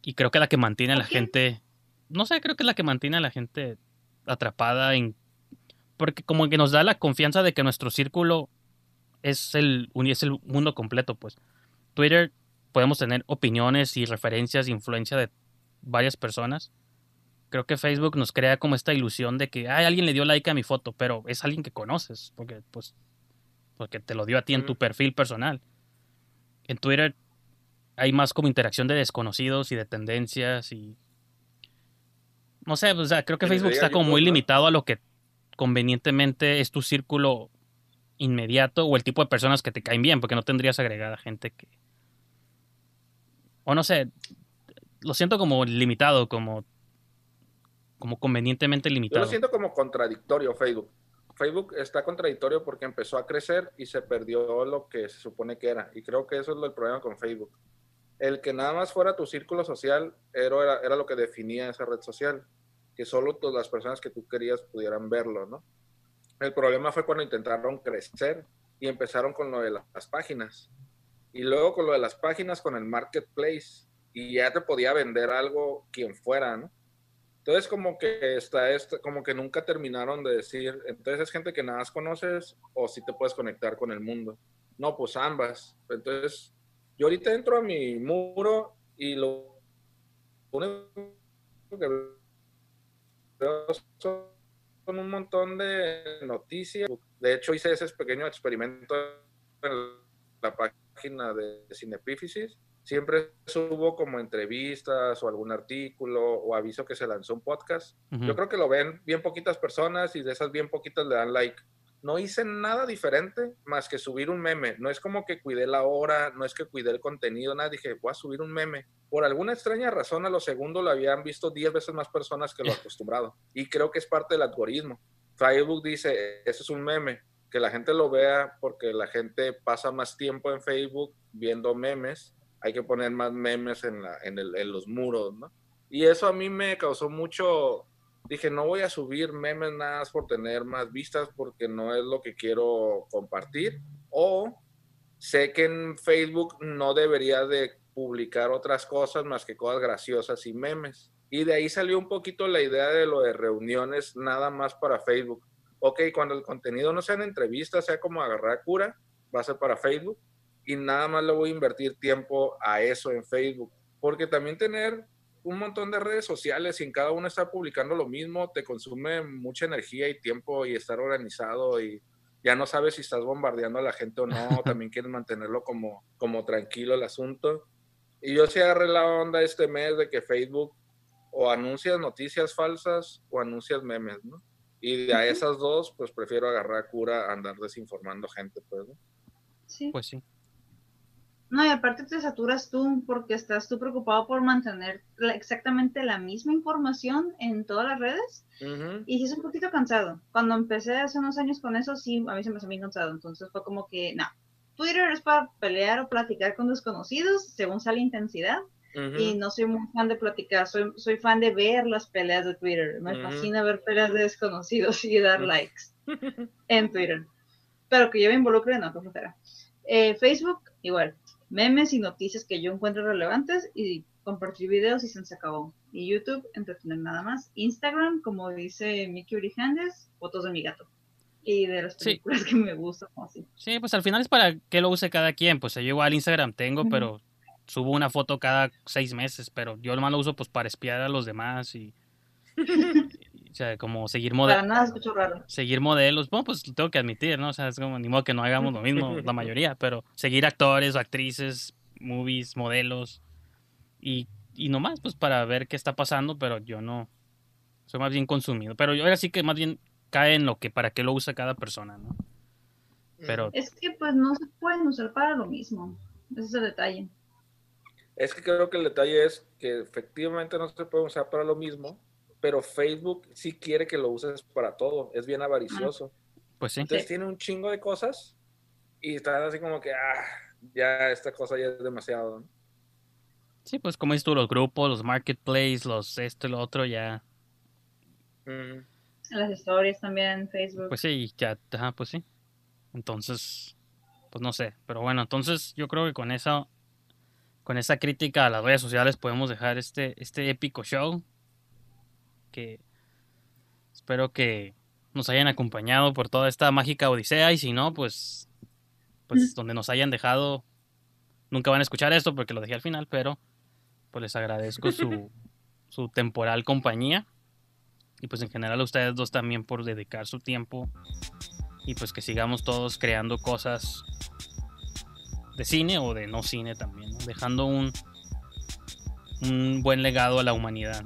Y creo que la que mantiene a la gente... No sé, creo que es la que mantiene a la gente atrapada en... Porque como que nos da la confianza de que nuestro círculo es el, es el mundo completo, pues. Twitter podemos tener opiniones y referencias e influencia de varias personas. Creo que Facebook nos crea como esta ilusión de que Ay, alguien le dio like a mi foto, pero es alguien que conoces, porque pues porque te lo dio a ti en tu perfil personal. En Twitter hay más como interacción de desconocidos y de tendencias y no sé, o sea, creo que Facebook está como muy limitado a lo que convenientemente es tu círculo inmediato o el tipo de personas que te caen bien, porque no tendrías agregada gente que... O no sé, lo siento como limitado, como, como convenientemente Yo limitado. lo siento como contradictorio Facebook. Facebook está contradictorio porque empezó a crecer y se perdió lo que se supone que era. Y creo que eso es lo- el problema con Facebook. El que nada más fuera tu círculo social era, era, lo que definía esa red social. Que solo todas las personas que tú querías pudieran verlo, ¿no? El problema fue cuando intentaron crecer y empezaron con lo de la- las páginas. Y luego con lo de las páginas, con el marketplace. Y ya te podía vender algo quien fuera, ¿no? Entonces como que está esto, como que nunca terminaron de decir, entonces es gente que nada más conoces o si te puedes conectar con el mundo. No, pues ambas. Entonces, yo ahorita entro a mi muro y lo único que veo son un montón de noticias. De hecho, hice ese pequeño experimento en la página de Cinepífisis siempre subo como entrevistas o algún artículo o aviso que se lanzó un podcast. Yo creo que lo ven bien poquitas personas y de esas bien poquitas le dan like. No hice nada diferente más que subir un meme. No es como que cuidé la hora, no es que cuidé el contenido, nada. Dije, voy a subir un meme. Por alguna extraña razón, a lo segundo lo habían visto 10 veces más personas que lo [laughs] acostumbrado. Y creo que es parte del algoritmo. Facebook dice, eso es un meme, que la gente lo vea porque la gente pasa más tiempo en Facebook viendo memes hay que poner más memes en, la, en, el, en, los muros, ¿no? Y eso a mí me causó mucho, dije, no voy a subir memes nada más por tener más vistas porque no es lo que quiero compartir. O sé que en Facebook no debería de publicar otras cosas más que cosas graciosas y memes. Y de ahí salió un poquito la idea de lo de reuniones nada más para Facebook. Ok, cuando el contenido no sea en entrevistas, sea como agarrar cura, va a ser para Facebook y nada más le voy a invertir tiempo a eso en Facebook. Porque también tener un montón de redes sociales y en cada una estar publicando lo mismo te consume mucha energía y tiempo y estar organizado y ya no sabes si estás bombardeando a la gente o no, [laughs] también quieres mantenerlo como, como tranquilo el asunto. Y yo sí agarré la onda este mes de que Facebook o anuncias noticias falsas o anuncias memes, ¿no? Y de a esas dos, pues prefiero agarrar cura a andar desinformando gente, pues, ¿no? Sí. Pues sí. No, y aparte te saturas tú porque estás tú preocupado por mantener la, exactamente la misma información en todas las redes Uh -huh. y sí es un poquito cansado. Cuando empecé hace unos años con eso, sí, a mí se me hace bien cansado. Entonces fue como que, no, Twitter es para pelear o platicar con desconocidos según sale intensidad. Uh -huh. Y no soy muy fan de platicar, soy, soy fan de ver las peleas de Twitter. Me Uh -huh. fascina ver peleas de desconocidos [laughs] y dar likes en Twitter. Pero que yo me involucre, no, que flojera. Eh, Facebook, igual memes y noticias que yo encuentro relevantes y compartir videos y se acabó. Y YouTube, entretener nada más. Instagram, como dice Mickey Urijandes, fotos de mi gato. Y de las películas sí. que me gustan. Así. Sí, pues al final es para que lo use cada quien. Pues yo igual Instagram tengo, uh -huh. pero subo una foto cada seis meses. Pero yo nomás lo uso pues para espiar a los demás y... [laughs] o sea, como seguir modelos. Para nada escucho raro. Seguir modelos, bueno, pues tengo que admitir, ¿no? O sea, es como ni modo que no hagamos lo mismo la [laughs] mayoría, pero seguir actores o actrices, movies, modelos y, y nomás, pues para ver qué está pasando, pero yo no. Soy más bien consumido. Pero yo ahora sí que más bien cae en lo que para qué lo usa cada persona, ¿no? Pero. Es que pues no se pueden usar para lo mismo. Ese es el detalle. Es que creo que el detalle es que efectivamente no se puede usar para lo mismo, pero Facebook sí quiere que lo uses para todo, es bien avaricioso. Pues sí. Entonces sí. tiene un chingo de cosas y estás así como que, ah, ya esta cosa ya es demasiado. ¿no? Sí, pues como dices tú, los grupos, los marketplaces, los esto y lo otro, ya. Mm. Las historias también en Facebook. Pues sí, ya, ajá, pues sí. Entonces, pues no sé, pero bueno, entonces yo creo que con eso, con esa crítica a las redes sociales podemos dejar este, este épico show que espero que nos hayan acompañado por toda esta mágica odisea y si no, pues, pues donde nos hayan dejado, nunca van a escuchar esto porque lo dejé al final, pero pues les agradezco su, [laughs] su temporal compañía. Y pues en general a ustedes dos también por dedicar su tiempo y pues que sigamos todos creando cosas de cine o de no cine también, dejando un, un buen legado a la humanidad.